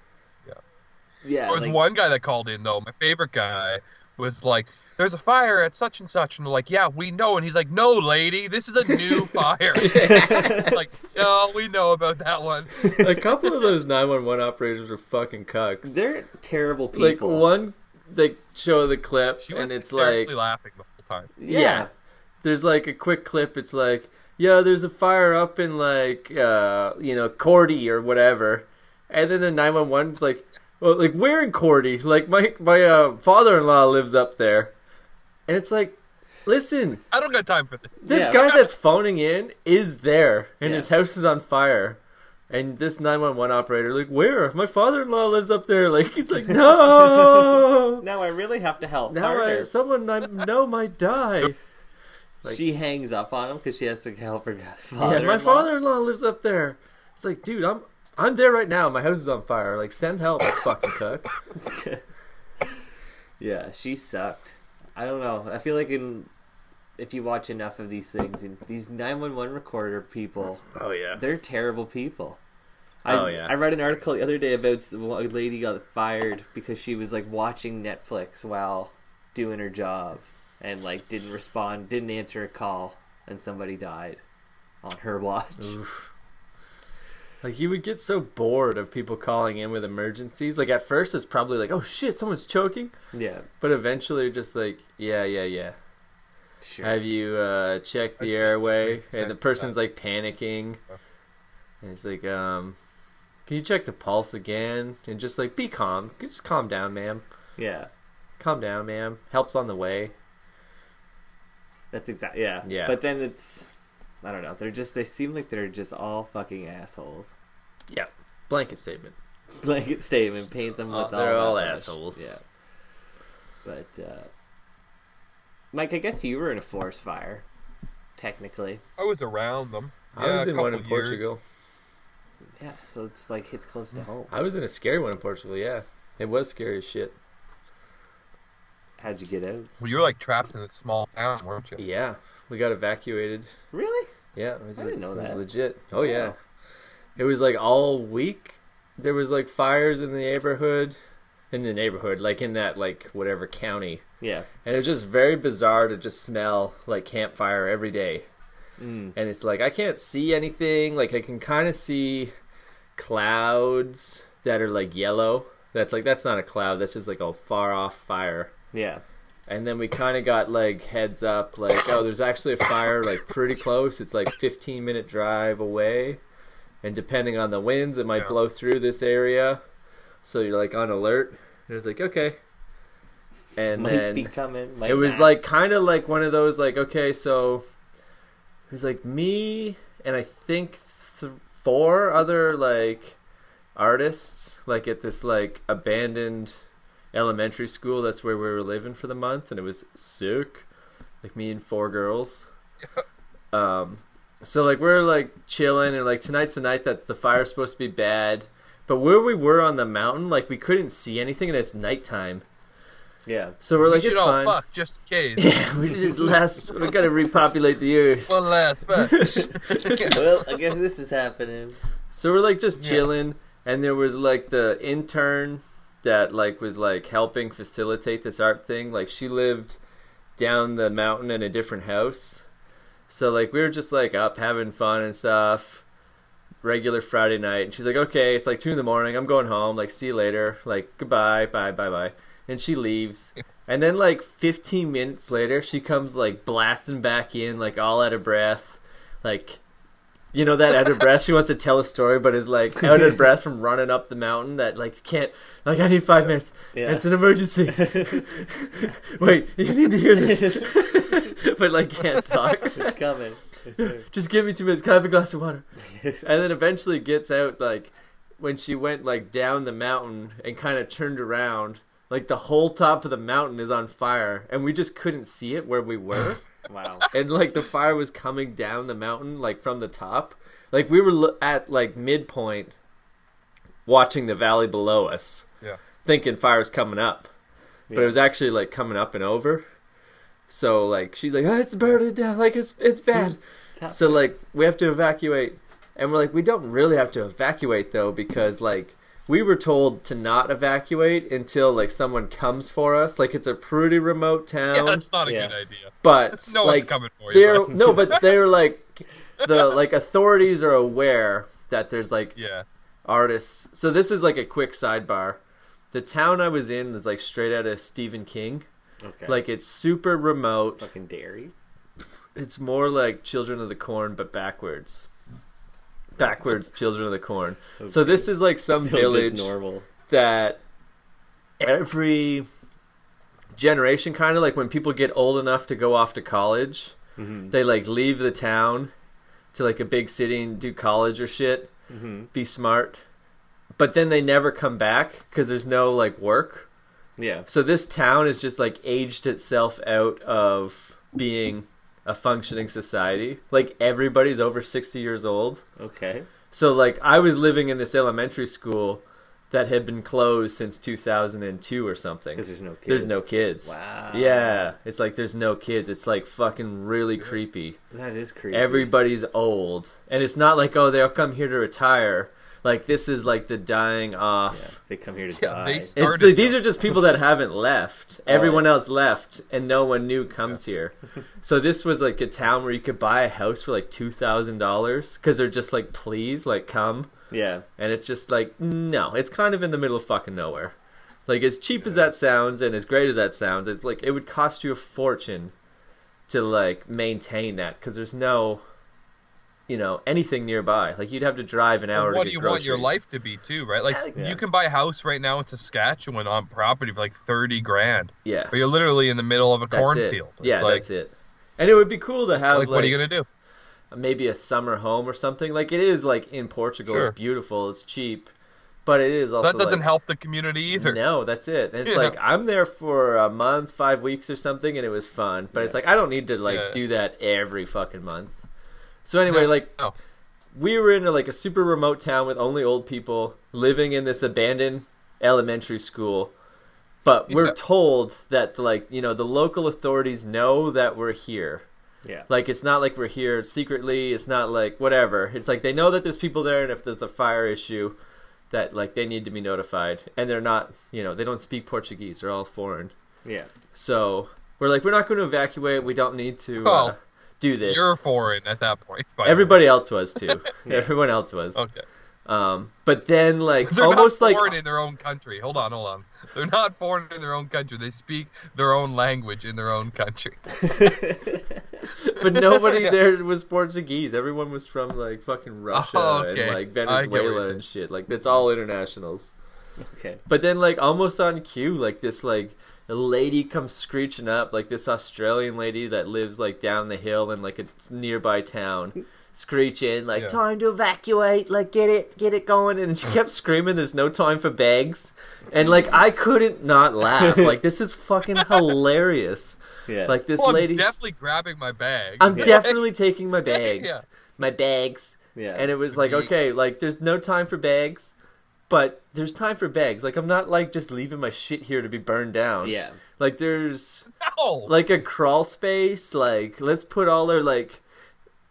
Yeah. Yeah. There was like- one guy that called in though. My favorite guy was like, "There's a fire at such and such," and they're like, "Yeah, we know." And he's like, "No, lady, this is a new fire." like, no, we know about that one. a couple of those 911 operators are fucking cucks They're terrible people. like one they show the clip She was and it's like laughing the whole time. Yeah. there's like a quick clip it's like yeah there's a fire up in like uh you know cordy or whatever and then the 911's like well like where in cordy like my my uh, father-in-law lives up there and it's like listen I don't got time for this. this Yeah. guy that's phoning in is there and Yeah. his house is on fire and this 911 operator like where my father-in-law lives up there like it's like no Now I really have to help now I, harder. someone I know might die like- she hangs up on him because she has to help her father. Yeah, my father-in-law lives up there. It's like, dude, I'm I'm there right now. My house is on fire. Like, send help, you fucking cook. yeah, she sucked. I don't know. I feel like in if you watch enough of these things, and these nine one one recorder people, Oh yeah. they're terrible people. I, Oh, yeah. I read an article the other day about a lady got fired because she was like watching Netflix while doing her job and like didn't respond, didn't answer a call, and somebody died on her watch. Oof. Like you would get so bored of people calling in with emergencies. Like at first, it's probably like, oh shit, someone's choking. Yeah, But eventually, you're just like, yeah, yeah, yeah. sure. Have you uh, checked the I'd airway? makes And the person's like panicking. And it's like, um, can you check the pulse again? And just like, be calm. Just calm down, ma'am. yeah, Calm down, ma'am. Help's on the way. that's exactly yeah. Yeah. But then it's I don't know. They're just they seem like they're just all fucking assholes. Yeah. Blanket statement. Blanket statement. Paint them with Oh, all. they're that all assholes. Yeah. But uh, Mike, I guess you were in a forest fire, technically. I was around them. I Yeah, was in one couple in years. Portugal. Yeah, so it's like hits close to home. I was in a scary one in Portugal, yeah. It was scary as shit. How'd you get out? Well, you were like trapped in a small town, weren't you? Yeah, we got evacuated. Really? Yeah, it was, I didn't know it was that. legit. Oh yeah, it was like all week. There was like fires in the neighborhood, in the neighborhood, like in that like whatever county, Yeah. and it was just very bizarre to just smell like campfire every day. Mm. And it's like I can't see anything. Like I can kind of see clouds that are like yellow. That's like that's not a cloud. That's just like a far off fire. Yeah. And then we kind of got like heads up, like, oh, there's actually a fire like pretty close. It's like 15 minute drive away, and depending on the winds, it might Yeah. blow through this area. So you're like on alert. And it was like okay. And Might then be coming. Might it was not. like kind of like one of those like okay, so it was like me and I think th- four other like artists like at this like abandoned elementary school. That's where we were living for the month, and it was sick. Like me and four girls. um, so like we're like chilling, and like tonight's the night that's the fire's supposed to be bad. But where we were on the mountain, like we couldn't see anything, and it's nighttime. yeah. So we're we like, should it's all fine. fuck just in case. Yeah, we just last. We gotta repopulate the earth. One last fuck. well, I guess this is happening. So we're like just Yeah. chilling, and there was like the intern that like was like helping facilitate this art thing. Like she lived down the mountain in a different house, so like we were just like up having fun and stuff. Regular Friday night, and she's like, "Okay, it's like two in the morning. I'm going home. Like, see you later. Like, goodbye, bye, bye, bye." And she leaves. And then like 15 minutes later, she comes like blasting back in, like all out of breath, like you know that out of breath. She wants to tell a story, but is like out of breath from running up the mountain. That like you can't. Like I need five minutes. Yeah. It's an emergency. Wait, you need to hear this, but like can't talk. It's coming. It's. Just give me two minutes. Can I have a glass of water? And then eventually gets out like when she went like down the mountain and kind of turned around. Like the whole top of the mountain is on fire, and we just couldn't see it where we were. wow. and like the fire was coming down the mountain like from the top like we were at like midpoint watching the valley below us Yeah. thinking fire's coming up but Yeah. it was actually like coming up and over so like she's like oh, it's burning down like it's it's bad so like we have to evacuate and we're like we don't really have to evacuate though because like we were told to not evacuate until like someone comes for us like it's a pretty remote town yeah, that's not a Yeah. good idea. but No one's like coming for you. they're no, but they're like the like authorities are aware that there's like Yeah. artists. So this is like a quick sidebar. The town I was in is like straight out of Stephen King. Okay. Like it's super remote. fucking dairy. It's more like Children of the Corn but backwards. Backwards Children of the Corn. So this is like some Still village normal. that every generation kind of like when people get old enough to go off to college Mm-hmm. they like leave the town to like a big city and do college or shit Mm-hmm. be smart but then they never come back because there's no like work Yeah. so this town is just like aged itself out of being a functioning society like everybody's over 60 years old Okay. so like I was living in this elementary school that had been closed since 2002 or something. Because there's no kids. There's no kids. Wow. Yeah, it's like there's no kids. It's like fucking really creepy. That is creepy. Everybody's old, and it's not like oh they'll come here to retire. Like this is like the dying off. Yeah. They come here to Yeah, die. It's like, these are just people that haven't left. Everyone Oh, yeah. else left, and no one new comes here. So this was like a town where you could buy a house for like two thousand dollars because they're just like, please, like come. Yeah. And it's just like, no, it's kind of in the middle of fucking nowhere. Like as cheap as that sounds, and as great as that sounds, it's like it would cost you a fortune to like maintain that because there's no, you know, anything nearby. Like you'd have to drive an hour. And what to do you want your life to be too, right? Like Yeah. you can buy a house right now in Saskatchewan on property for like thirty grand, Yeah, but you're literally in the middle of a that's cornfield. Yeah, like, that's it. And it would be cool to have like, what are you gonna do? maybe a summer home or something. Like it is like in Portugal, Sure. it's beautiful, it's cheap, but it is also That doesn't like, help the community either. No, that's it. And it's Yeah. like I'm there for a month, five weeks or something, and it was fun. But it's like I don't need to like Yeah. do that every fucking month. So anyway, No, like no. we were in a, like a super remote town with only old people living in this abandoned elementary school. But we're Yeah. told that like you know the local authorities know that we're here. Yeah. Like it's not like we're here secretly. It's not like whatever. It's like they know that there's people there, and if there's a fire issue, that like they need to be notified. And they're not, you know, they don't speak Portuguese. They're all foreign. Yeah. So we're like, we're not going to evacuate. We don't need to uh, Well, do this. You're foreign at that point. by the way. Everybody else was too. Everyone else was. Okay. Um, but then like They're almost not like foreign in their own country. Hold on, hold on. They're not foreign in their own country. They speak their own language in their own country. but nobody there was Portuguese. Everyone was from like fucking Russia Oh, okay. and like I get what you're Venezuela and shit. Like that's all internationals. okay. But then like almost on cue, like this like a lady comes screeching up, like this Australian lady that lives like down the hill in like a nearby town. Screeching like Yeah. time to evacuate, like get it, get it going, and she kept screaming. There's no time for bags, and like I couldn't not laugh. Like this is fucking hilarious. Yeah. Like this Well, I'm lady's. definitely grabbing my bag. I'm Yeah. definitely taking my bags. Yeah. My bags. yeah. And it was like, okay, like there's no time for bags, but there's time for bags. Like I'm not like just leaving my shit here to be burned down. yeah. Like there's no. like a crawl space, like let's put all our like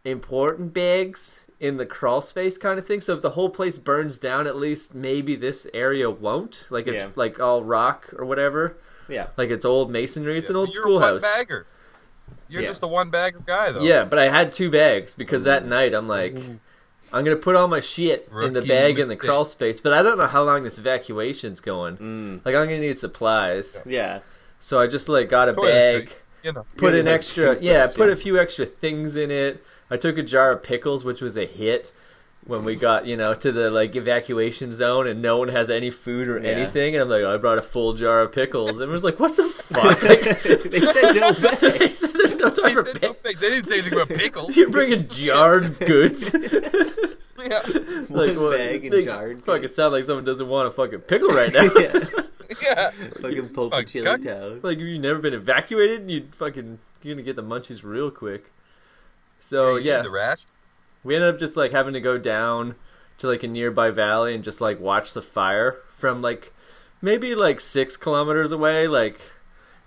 important bags in the crawl space kind of thing. So if the whole place burns down, at least maybe this area won't. Like it's Yeah. like all rock or whatever. Yeah. Like it's old masonry. It's an Yeah, old you're schoolhouse. One bagger. You're Yeah. just a one bagger guy, though. Yeah, but I had two bags because that mm. night I'm like, mm-hmm. I'm gonna put all my shit in the Rookie bag in the crawl space, but I don't know how long this evacuation's going. Mm. Like I'm gonna need supplies, Yeah. so I just like got a bag, Toiletries, You know. put Yeah, an like extra, yeah, put yeah. a few extra things in it. I took a jar of pickles, which was a hit when we got you know to the like evacuation zone and no one has any food or Yeah. anything, and I'm like, I brought a full jar of pickles, and it was like, what the fuck? Like, they said no they said there's no time They, for said no pickles. pick- they didn't say anything about pickles. You're bringing jarred goods. yeah. One what- bag and makes jarred. it Fucking sound like someone doesn't want a fucking pickle right now. yeah. Yeah. Fucking pulp Fuck, and chili God. town. like if you've never been evacuated, you fucking you're gonna get the munchies real quick. So you yeah, The rash. We ended up just like having to go down to like a nearby valley and just like watch the fire from like maybe like six kilometers away. Like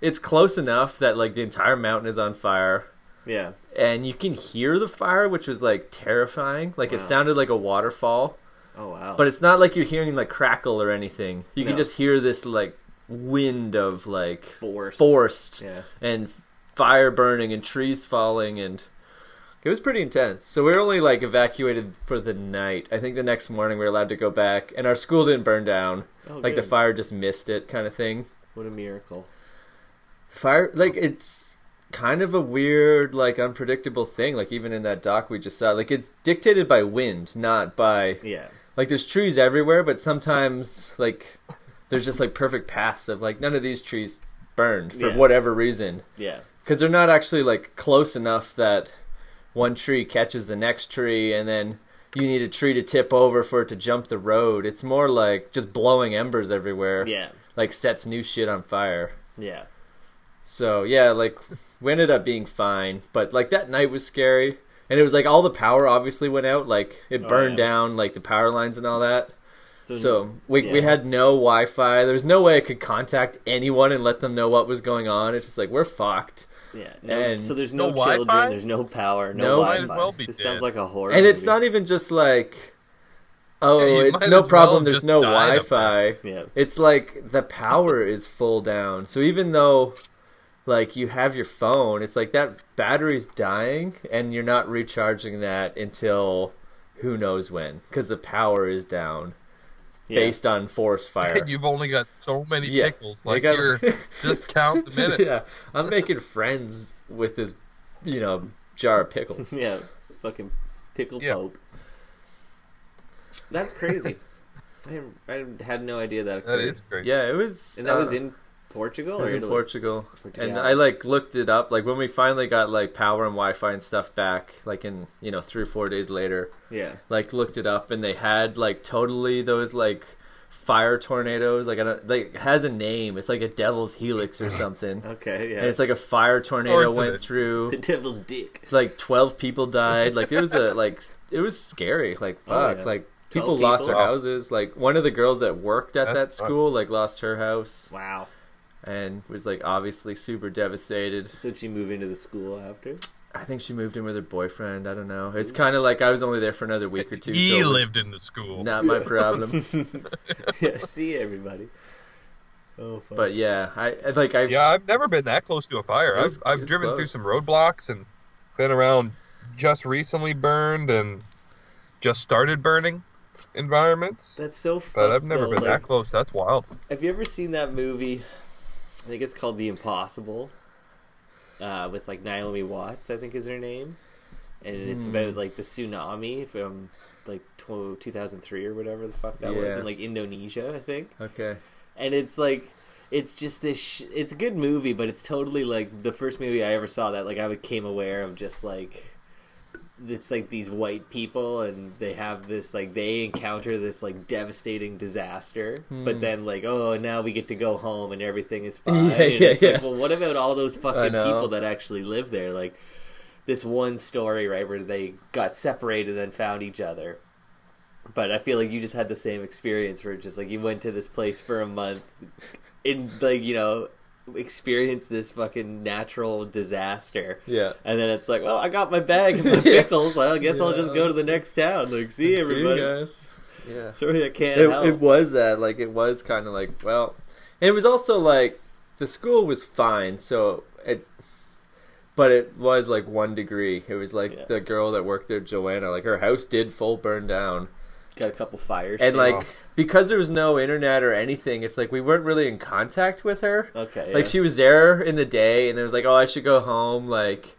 it's close enough that like the entire mountain is on fire. Yeah. And you can hear the fire, which was like terrifying. Like it sounded like a waterfall. Oh wow. But it's not like you're hearing like crackle or anything. You can just hear this like wind of like force. forced Yeah. and fire burning and trees falling and it was pretty intense. So we were only like evacuated for the night. I think the next morning we were allowed to go back and our school didn't burn down. Oh, like the fire just missed it kind of thing. What a miracle. Fire like it's kind of a weird like unpredictable thing like even in that dock we just saw like it's dictated by wind not by Yeah. like there's trees everywhere but sometimes like there's just like perfect paths of like none of these trees burned for Yeah. whatever reason Yeah. because they're not actually like close enough that one tree catches the next tree and then you need a tree to tip over for it to jump the road it's more like just blowing embers everywhere Yeah. like sets new shit on fire Yeah. so yeah like we ended up being fine but like that night was scary and it was like all the power obviously went out like it Oh, burned yeah. down like the power lines and all that So, so we, we had no Wi-Fi. There was no way I could contact anyone and let them know what was going on. It's just like we're fucked. Yeah. No, and- so there's no, No children. Wi-Fi? There's no power. No, No. Wi-Fi. Might as well be this dead. sounds like a horror. and it's movie. not even just like, oh, Yeah, it's no as well problem. There's no Wi-Fi. Yeah. It's like the power is full down. So even though like you have your phone, it's like that battery's dying and you're not recharging that until who knows when because the power is down Yeah. based on forest fire. And you've only got so many Yeah. pickles. I Like got- you're just count the minutes. yeah, I'm making friends with this, you know, jar of pickles. Yeah. Fucking pickle Yeah. pope. That's crazy. I, I had no idea that That occurred. is great. Yeah, it was. And that was uh, in Portugal It was or in Italy? Portugal, Portugal. and I like looked it up. Like when we finally got like power and Wi-Fi and stuff back, like in you know three or four days later, Yeah. like looked it up, and they had like totally those like fire tornadoes. Like I don't like it has a name. It's like a devil's helix or something. Okay. Yeah. And it's like a fire tornado Course it went through. the devil's dick. like 12 people died like there was a like it was scary like Oh, fuck yeah. like 12 people lost people? their houses like one of the girls that worked at That that sucks. school like lost her house Wow. And was like obviously super devastated. So did she move into the school after? I think she moved in with her boyfriend. I don't know. It's kind of like I was only there for another week or two. He so lived in the school. Not my problem. yeah, see everybody. Oh, fuck. but yeah, I I- like I Yeah, I've never been that close to a fire. Was- I've I've driven close. through some roadblocks and been around just recently burned and just started burning environments. that's so. But I've never though, been like, that close. That's wild. Have you ever seen that movie? I think it's called The Impossible. Uh, with like Naomi Watts, I think is her name, and it's Hmm. about like the tsunami from like tw- 2003 or whatever the fuck that was in like Indonesia, I think. okay. and it's like it's just this sh- it's a good movie but it's totally like the first movie i ever saw that like i became aware of just like it's like these white people and they have this like they encounter this like devastating disaster. But Hmm. then like oh now we get to go home and everything is fine. Yeah, And yeah, it's like, yeah. well what about all those fucking people that actually live there? Like this one story right where they got separated and then found each other. But I feel like you just had the same experience where it's just like you went to this place for a month in like you know experienced this fucking natural disaster Yeah. and then it's like well I got my bag and my pickles I guess I'll just go to the next town like see everybody guys. Yeah. sorry I can't It, help it was that like it was kind of like well, and it was also like the school was fine, so it. But it was like one degree. It was like Yeah. the girl that worked there, Joanna. Like her house did full burn down, got a couple fires and like Wow. because there was no internet or anything, it's like we weren't really in contact with her. okay Like yeah. she was there in the day, and it was like, oh, I should go home. Like,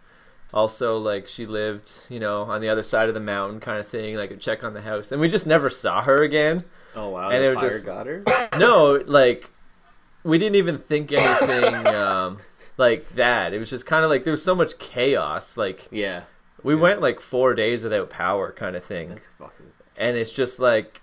also like she lived, you know, on the other side of the mountain, kind of thing. Like, a check on the house, and we just never saw her again. oh wow and the it was just- got her No, like we didn't even think anything um, like that. It was just kind of like there was so much chaos. Like yeah we went like four days without power, kind of thing, that's fucking and it's just like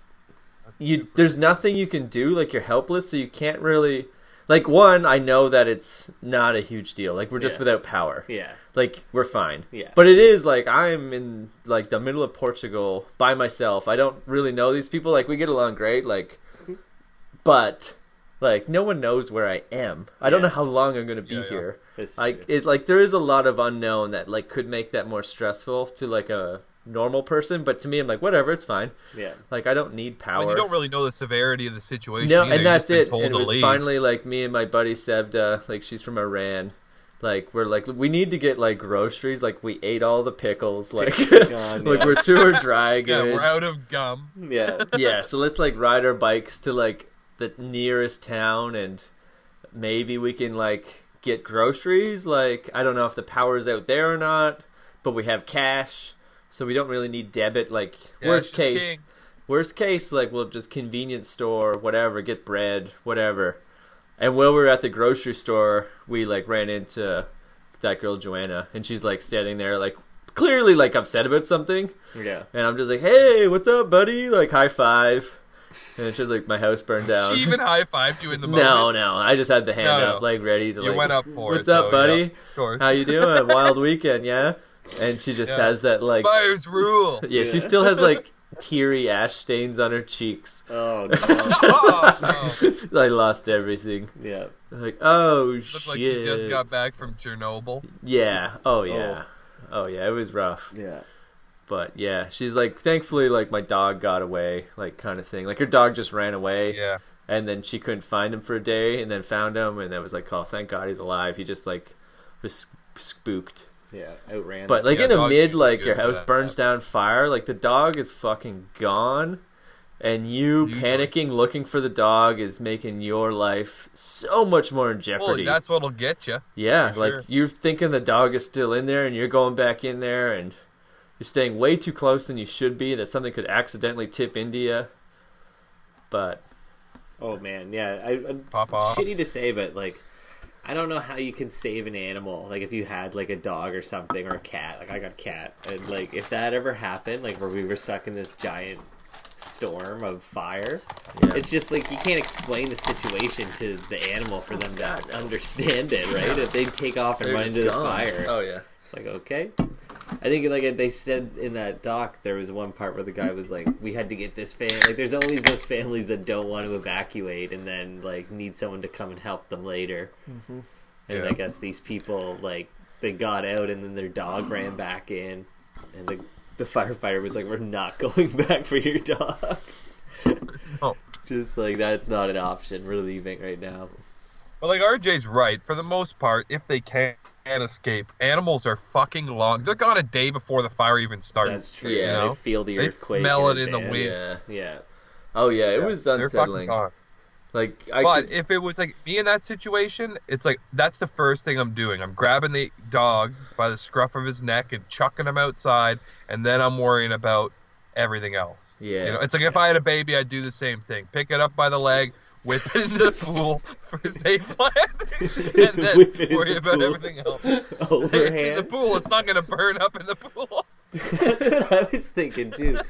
you. There's nothing you can do. Like you're helpless, so you can't really. Like one, I know that it's not a huge deal. Like we're just Yeah. without power. yeah Like we're fine. yeah But it is like I'm in like the middle of Portugal by myself. I don't really know these people. Like we get along great. Like, but like no one knows where I am. I don't know how long I'm gonna be Yeah, yeah. here. Like it like there is a lot of unknown that like could make that more stressful to like a normal person. But to me, I'm like whatever, it's fine. yeah Like I don't need I power. mean, you don't really know the severity of the situation. no, either. and that's it. And it was leave. finally like me and my buddy Sevda. Like she's from Iran. Like we're like we need to get like groceries. Like we ate all the pickles. Like Pickles are gone, like yeah. we're through our dry yeah, we're out of gum. yeah yeah, so let's like ride our bikes to like the nearest town and maybe we can like get groceries. Like I don't know if the power's out there or not, but we have cash, so we don't really need debit. Like worst case, king. worst case, like we'll just convenience store, whatever, get bread, whatever. And while we were at the grocery store, we like ran into that girl Joanna, and she's like standing there, like clearly like upset about something. yeah And I'm just like, hey, what's up, buddy? Like, high five. And she's like my house burned down. She even high fived you in the moment. no, no. I just had the hand No, no. up, like, ready to, You like, went up for what's it. up, though, buddy? yeah, of course. How you doing? Wild weekend, yeah? And she just Yeah. has that, like, Fires rule. yeah, she still has, like, teary ash stains on her cheeks. oh no oh, no. I lost everything. yeah Like, oh, Looked shit. like she just got back from Chernobyl. Yeah. Oh, yeah. Oh. oh. yeah, it was rough. yeah But yeah, she's like, thankfully, like, my dog got away, like, kind of thing. Like, her dog just ran away. Yeah. and then she couldn't find him for a day and then found him and then was like oh thank god he's alive he just like was spooked yeah outran but like Yeah, in a mid like your house that, burns down fire like the dog is fucking gone and you Usually. panicking looking for the dog is making your life so much more in Well, jeopardy that's what'll get you. yeah like sure. you're thinking the dog is still in there and you're going back in there and you're staying way too close than you should be that something could accidentally tip into you but Oh man, yeah. I, I'm Pop off. shitty to say, but like, I don't know how you can save an animal. Like if you had like a dog or something or a cat. Like I got a cat, and like if that ever happened, like where we were stuck in this giant storm of fire, yeah. it's just like you can't explain the situation to the animal for them to understand it, right? If they take off and They're run into the fire, oh yeah it's like okay, I think like they said in that doc, there was one part where the guy was like, "We had to get this family." Like, there's always those families that don't want to evacuate and then like need someone to come and help them later. Mm-hmm. And Yeah. I guess these people like they got out and then their dog ran back in, and the the firefighter was like, "We're not going back for your dog." Oh. Just like that's not an option. We're leaving right now. But like RJ's right. For the most part, if they can escape, animals are fucking long. They're gone a day before the fire even starts. That's true. Yeah. You know? they feel the They earthquake. smell it in the wind. Yeah. Yeah. Oh yeah, it Yeah, was they're fucking unsettling. Like I But could, if it was like me in that situation, it's like that's the first thing I'm doing. I'm grabbing the dog by the scruff of his neck and chucking him outside, and then I'm worrying about everything else. Yeah. You know, it's like if I had a baby, I'd do the same thing. Pick it up by the leg, whip it into the pool for safe landing, and then whip worry the about pool. everything else. It's in the pool. It's not gonna burn up in the pool. That's what I was thinking too.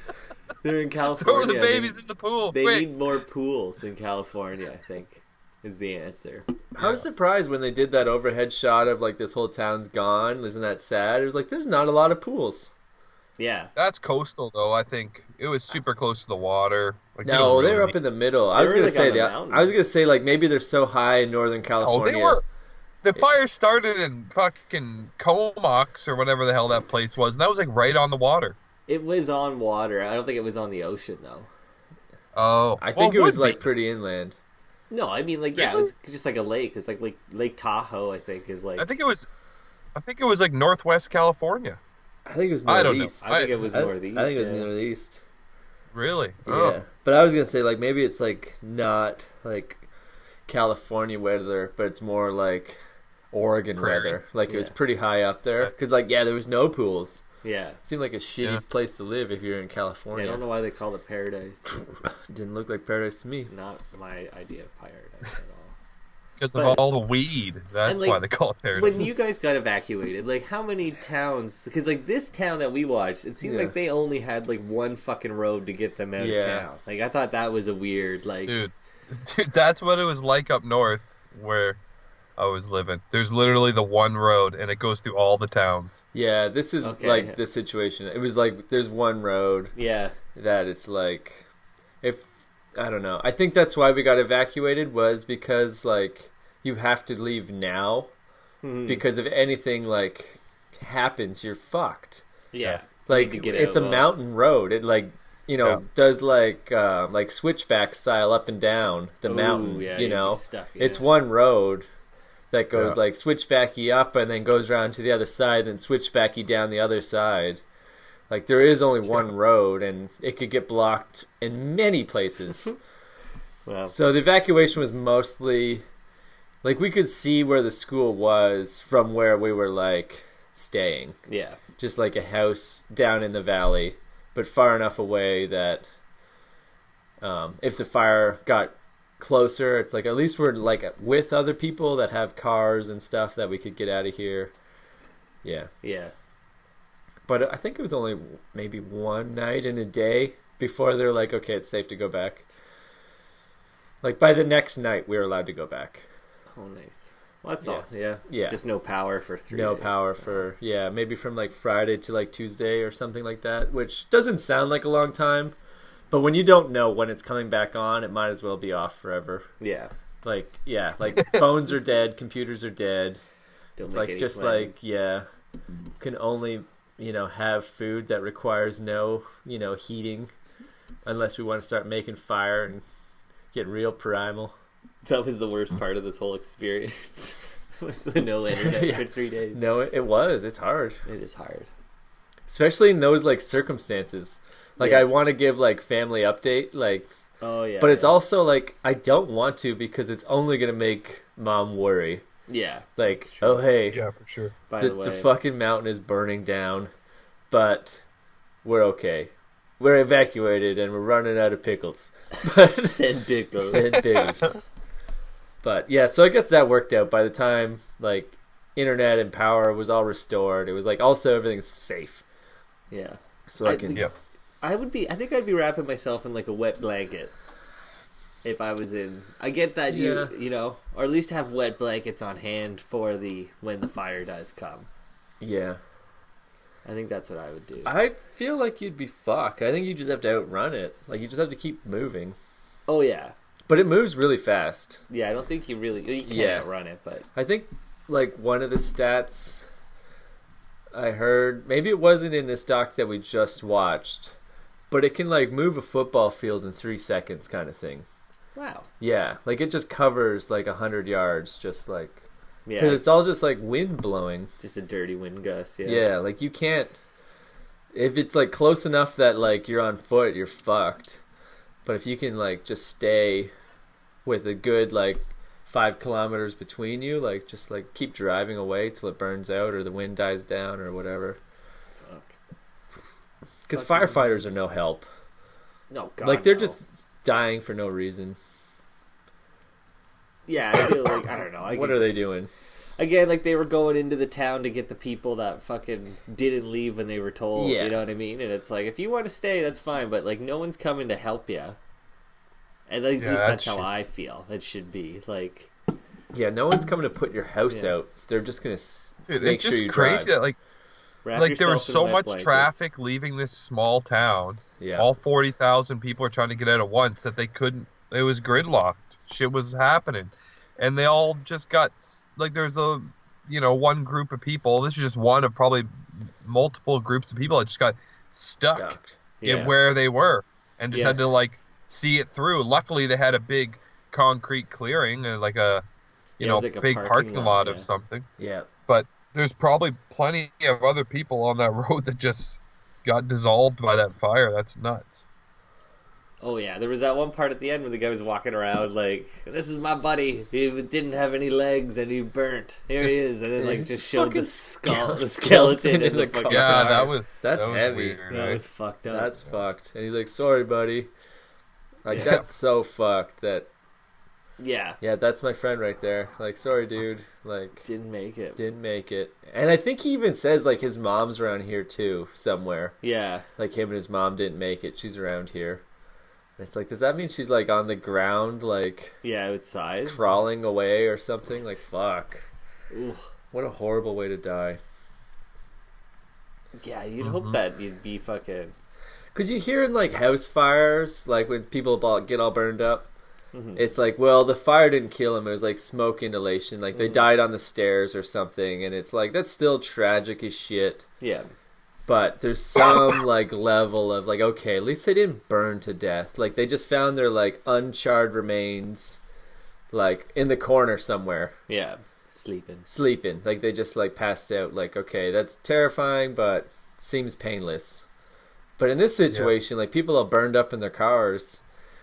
They're in California. Throw California. the they- babies in the pool. They quick. need more pools in California. I think is the answer. I was surprised when they did that overhead shot of like this whole town's gone. Isn't that sad? It was like there's not a lot of pools. Yeah. That's coastal though. I think it was super close to the water. Like, No, don't they're really up in the middle. I They was gonna like, say the the. I was gonna say like maybe they're so high in Northern California. Oh, California. they were. The fire started in fucking Comox or whatever the hell that place was, and that was like right on the water. It was on water. I don't think it was on the ocean though. Oh, I think well, it was like be. pretty inland. No, I mean like yeah, Really? it's just like a lake. It's like Lake Lake Tahoe. I think is like. I think it was. I think it was like Northwest California. I think it was I don't know. northeast. I think it was I, northeast. I think it was yeah. northeast. Really? Yeah, Oh. but I was gonna say like maybe it's like not like California weather, but it's more like Oregon Prairie. weather. Like it was pretty high up there because like yeah, there was no pools. Yeah. It seemed like a shitty Yeah. place to live if you're in Yeah, I don't know why they call it paradise. Didn't look like paradise to me. Not my idea of paradise at all. Because of all the weed. That's like, why they call it there. when you guys got evacuated, like how many towns? Because like this town that we watched, it seemed Yeah. like they only had like one fucking road to get them out Yeah. of town. Like I thought that was a weird like. dude, dude, that's what it was like up north where I was living. There's literally the one road, and it goes through all the towns. Yeah, this is Okay. like the situation. It was like there's one road Yeah, that it's like if I don't know. I think that's why we got evacuated was because like you have to leave now Mhm. because if anything like happens, you're fucked. yeah. Like to get it's a well. mountain road. It like you know Yeah. does like uh, like switchback style up and down the Ooh, mountain. yeah, you know, stuck, it's one road that goes Yeah. like switchbacky up and then goes around to the other side, then switchbacky down the other side. Like there is only one road, and it could get blocked in many places. Well, so the evacuation was mostly like we could see where the school was from where we were like staying yeah, just like a house down in the valley, but far enough away that um, if the fire got closer, it's like at least we're like with other people that have cars and stuff that we could get out of here. Yeah, yeah. but I think it was only maybe one night in a day before they're like, okay, it's safe to go back. Like by the next night, we were allowed to go back. Oh, nice. Well, that's Yeah. all. Yeah, Yeah. Just no power for three. no days. power for yeah maybe from like friday to like tuesday or something like that which doesn't sound like a long time but when you don't know when it's coming back on it might as well be off forever Yeah, like yeah like phones are dead computers are dead don't it's like just plans. like yeah can only you know have food that requires no you know heating unless we want to start making fire and get real primal that was the worst part of this whole experience. was the no internet Yeah. for three days. no it, it was it's hard it is hard. especially in those like circumstances like Yeah. i want to give like family update like Oh yeah, but it's yeah. also like i don't want to because it's only gonna make mom worry yeah. like oh hey Yeah, for sure. By the, the, way, the fucking mountain is burning down but we're okay we're evacuated and we're running out of pickles but send pickles. Said pickles. But yeah so i guess that worked out by the time like internet and power was all restored it was like also everything's safe yeah. so i I can Yeah. I would be. I think I'd be wrapping myself in like a wet blanket if I was in. I get that Yeah. you you know, or at least have wet blankets on hand for the when the fire does come. yeah I think that's what I would do. I feel like you'd be fucked. I think you just have to outrun it. Like you just have to keep moving. oh yeah, But it moves really fast. yeah. I don't think you really you can't Yeah. outrun it, but I think like one of the stats I heard, maybe it wasn't in this doc that we just watched, but it can like move a football field in three seconds, kind of thing. wow. Yeah, like it just covers like a hundred yards, just like Yeah, it's all just like wind blowing. just a dirty wind gust. Yeah. Yeah. like you can't. If it's like close enough that like you're on foot, you're fucked. But if you can like just stay with a good like five kilometers between you, like just like keep driving away till it burns out or the wind dies down or whatever. Fuck. Because firefighters are no help. No, God, like they're no. just dying for no reason. Yeah, I feel like I don't know. I what are they doing? Again like they were going into the town to get the people that fucking didn't leave when they were told Yeah. you know what i mean and it's like if you want to stay that's fine but like no one's coming to help you and at Yeah, least that's that's how shit. i feel it should be like Yeah, no one's coming to put your house Yeah. out. They're just gonna Dude, make it's sure just you crazy drive. that like wrap like there was so much blankets. traffic leaving this small town. Yeah, All forty thousand people are trying to get out at once that they couldn't. It was gridlocked. Shit was happening, and they all just got like there's a you know one group of people. This is just one of probably multiple groups of people that just got stuck, Stuck. yeah. in where they were and just Yeah. had to like see it through. Luckily, they had a big concrete clearing, uh, like a you it know like big parking parking, lot, lot, of yeah. something. Yeah, but There's probably plenty of other people on that road that just got dissolved by that fire. That's nuts. Oh yeah there was that one part at the end where the guy was walking around like this is my buddy he didn't have any legs and he burnt here he is and then like just showed the fucking skull the skeleton skeleton in in the the fucking car. Yeah, car. that was That's that was heavy. Weird, that right? was fucked up that's fucked. And he's like, "Sorry, buddy." Like Yeah. that's so fucked. That yeah yeah, that's my friend right there. Like, sorry, dude. Like, didn't make it didn't make it. And I think he even says like his mom's around here too, somewhere. yeah Like him and his mom didn't make it. She's around here. And it's like, does that mean she's like on the ground, like yeah outside crawling away or something? Like, fuck. Ooh. What a horrible way to die. Yeah, you'd Mhm. hope that you'd be fucking. Cause you hear in like house fires, like when people all- get all burned up, Mhm. it's like, well, the fire didn't kill them. It was like smoke inhalation. Like they Mhm. died on the stairs or something. And it's like that's still tragic as shit. Yeah, But there's some like level of like, okay, at least they didn't burn to death. Like they just found their like uncharred remains, like in the corner somewhere, yeah, sleeping. sleeping. Like they just like passed out. Like okay, that's terrifying, but seems painless. But in this situation, like people are burned up in their cars.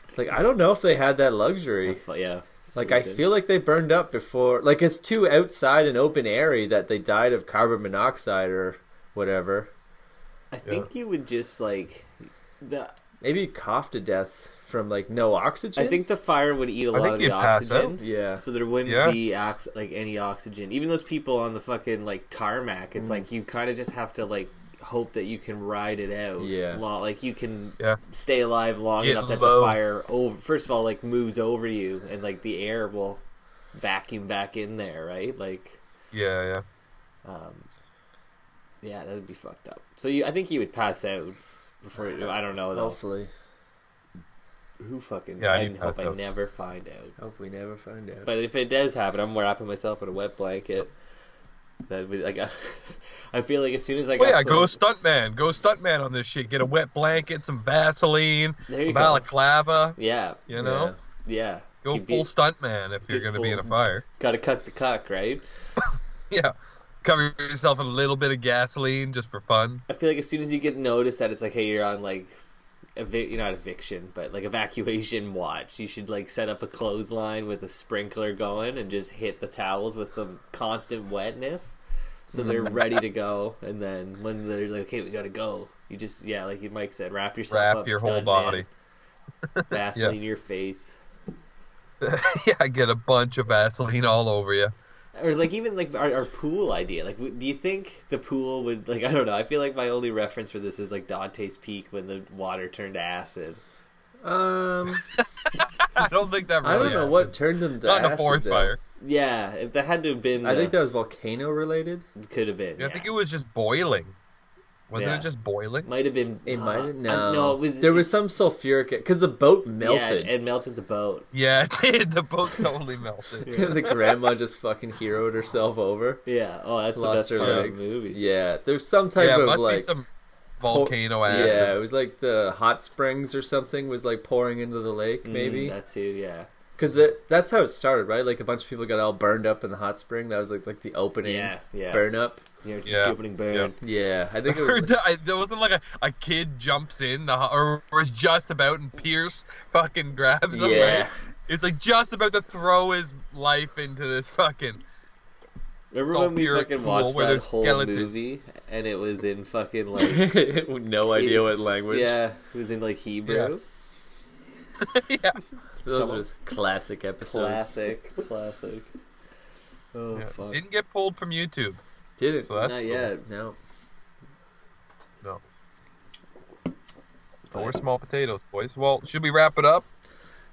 It's like I don't know if they had that luxury. Yeah, Like I feel like they burned up before. Like it's too outside an open area that they died of carbon monoxide or whatever. I think you would just like the. Maybe cough to death from like no oxygen. I think the fire would eat a lot of the oxygen. out. Yeah. So there wouldn't Yeah. be ox- like any oxygen. Even those people on the fucking like tarmac, Mm. it's like you kind of just have to like hope that you can ride it out. Yeah. Lo- like you can Yeah. stay alive long Get enough that low. the fire over. First of all, like moves over you, and like the air will vacuum back in there, right? Like, Yeah, yeah. um, yeah, that would be fucked up. So you, I think you would pass out before. I don't know though. Hopefully. Who fucking? Yeah, I you'd hope pass I never find out. Hope we never find out. But if it does happen, I'm wrapping myself in a wet blanket. That would like, I feel like as soon as I Oh got yeah, go put- stuntman. Go stuntman on this shit. Get a wet blanket, some Vaseline, There you a go. balaclava. Yeah, You know, yeah. go You'd full be- stuntman if you're going to be in a fire. Gotta cut the cock, right? Yeah, cover yourself in a little bit of gasoline just for fun. I feel like as soon as you get noticed that it's like, hey, you're on like, evi- you're not eviction, but like evacuation watch. You should like set up a clothesline with a sprinkler going and just hit the towels with some constant wetness, so they're ready to go. And then when they're like, okay, we gotta go, you just yeah, like Mike said, wrap yourself Wrap up, your whole body. man. Vaseline your face. yeah, get a bunch of Vaseline all over you. Or like even like our, our pool idea like w- do you think the pool would like i don't know i feel like my only reference for this is like dante's peak when the water turned to acid Um, I don't think that I really. don't know happened. what turned them to Not in a forest though. fire. yeah if that had to have been I the- think that was volcano related. it could have been I think it was just boiling. Wasn't Yeah. it just boiling? Might have been. It uh, might have uh, no. no, it was. there was some sulfuric because the boat Yeah, melted. it melted the boat. Yeah, it did. The boat totally melted. Yeah. the grandma just fucking heroed herself over. Yeah. Oh, that's the lost best her part legs. of the movie. Yeah, there's some type Yeah, it of must like be some volcano acid. yeah, it was like the hot springs or something was like pouring into the lake Mm, maybe that too. Yeah. because that's how it started, right? Like a bunch of people got all burned up in the hot spring. That was like like the opening Yeah. Yeah. burn up. You know, just Yeah, the opening burn. Yeah, I think it was. d- I- there wasn't like a, a kid jumps in the, or, or is just about and Pierce fucking grabs him. yeah, It's like just about to throw his life into this fucking. Remember when we Sulfuric fucking pool watched where that there's whole skeletons. movie and it was in fucking like no idea what language. yeah, it was in like Hebrew. yeah. those Some- are classic episodes. Classic, classic. Oh yeah. fuck! Didn't get pulled from YouTube. Did it? So that's Not cool. yet. no. No. So we're small potatoes, boys. Well, should we wrap it up?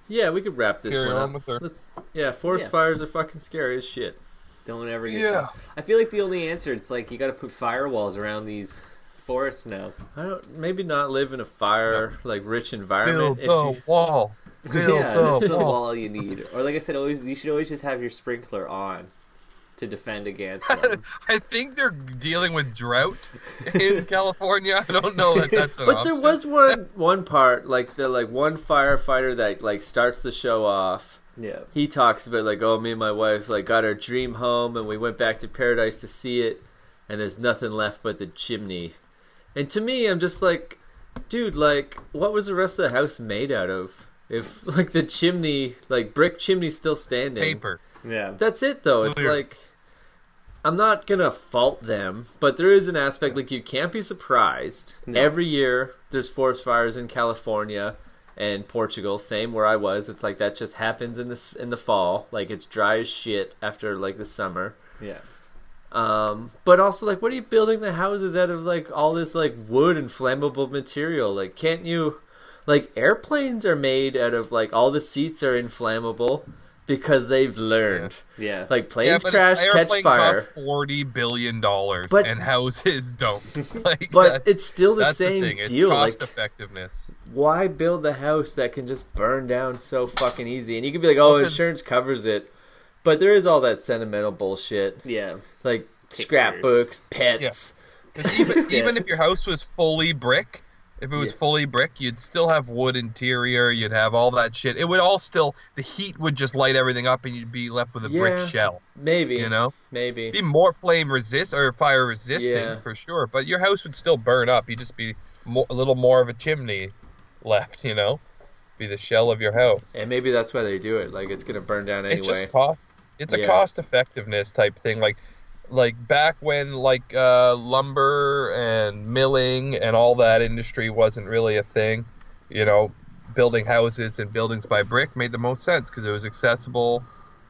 Yeah, we could wrap this Carry one on up. with our- Let's. Yeah, forest Yeah. fires are fucking scary as shit. Don't ever get. Yeah. I feel like the only answer it's like you got to put firewalls around these forests now. I don't. Maybe not live in a fire like rich environment. Build if the you- wall. Build yeah, the that's the wall. wall you need. Or like I said, always you should always just have your sprinkler on to defend against them. I think they're dealing with drought in California. I don't know that that's an But there option. was one one part like the like one firefighter that like starts the show off. yeah. He talks about like, oh, me and my wife like got our dream home and we went back to paradise to see it, and there's nothing left but the chimney. And to me, I'm just like, dude, like, what was the rest of the house made out of? If like the chimney, like brick chimney, still standing. paper. Yeah. That's it though. It's Clear. like I'm not gonna fault them, but there is an aspect like you can't be surprised. No. Every year there's forest fires in California and Portugal, same where I was. It's like that just happens in this in the fall. Like it's dry as shit after like the summer. Yeah. Um, but also like what are you building the houses out of like all this like wood and flammable material? Like can't you like airplanes are made out of like all the seats are inflammable because they've learned. Yeah. Like planes but crash, catch fire. costs forty billion dollars, But- and houses don't. like, But it's still the that's same the thing. It's deal. cost Like, effectiveness. why build a house that can just burn down so fucking easy? And you can be like, oh, Well, 'cause- insurance covers it. But there is all that sentimental bullshit. yeah. Like Pictures. scrapbooks, pets. 'Cause even Yeah. even if your house was fully brick, if it was Yeah. fully brick, you'd still have wood interior. You'd have all that shit. It would all still the heat would just light everything up, and you'd be left with a Yeah. brick shell. Maybe. You know, Maybe. be more flame resist or fire resistant Yeah. for sure. But your house would still burn up. You'd just be more, a little more of a chimney left. You know, be the shell of your house. And maybe that's why they do it. Like it's gonna burn down It's anyway. just cost. It's a cost effectiveness type thing. Like, like back when like uh, lumber and milling and all that industry wasn't really a thing. You know, building houses and buildings by brick made the most sense because it was accessible.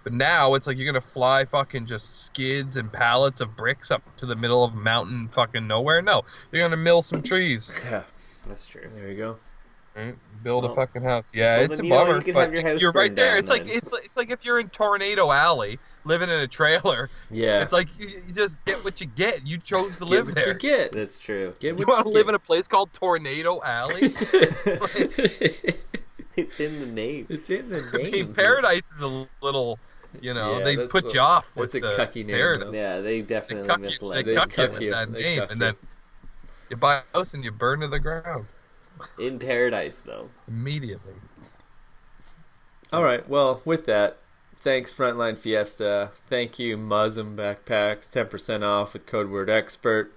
But now it's like you're gonna fly fucking just skids and pallets of bricks up to the middle of mountain fucking nowhere. No, you're gonna mill some trees, Yeah. That's true. There you go. right? build Well- a fucking house. Yeah, well, it's a bummer. you but have your house you're right there. down It's like it's, it's like if you're in Tornado Alley living in a trailer. Yeah. It's like you, you just get what you get. You chose to Get live what there. you get. That's true. Get You want to live in a place called Tornado Alley? It's in the name. it's in the name. I name. mean, Paradise is a little, you know, Yeah, they put a- you off with that's a the cucky name, Paradise. Yeah, they They definitely cuck you, misled. they They cuck you with you. that They name, and you. then you buy a house and you burn to the ground In paradise, though. immediately. All right. Well, with that, thanks Frontline Fiesta. Thank you Muslim Backpacks. Ten percent off with code word expert.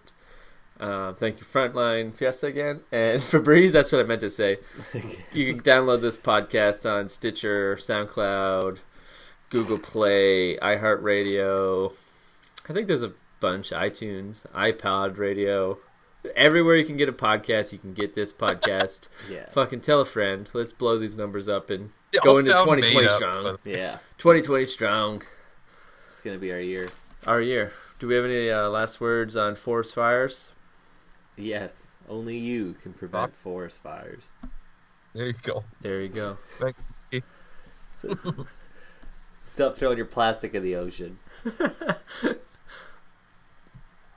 Uh, thank you Frontline Fiesta again and Febreze. That's what I meant to say. You can download this podcast on Stitcher, SoundCloud, Google Play, iHeartRadio. I think there's a bunch. iTunes, iPod Radio. Everywhere you can get a podcast, you can get this podcast. Yeah. Fucking tell a friend. Let's blow these numbers up and They go into 2020 made up, strong. but- Yeah. 2020 strong. It's gonna be our year. Our year. Do we have any uh, last words on forest fires? Yes. Only you can prevent forest fires. There you go. There you go. Thank you. So, stop throwing your plastic in the ocean.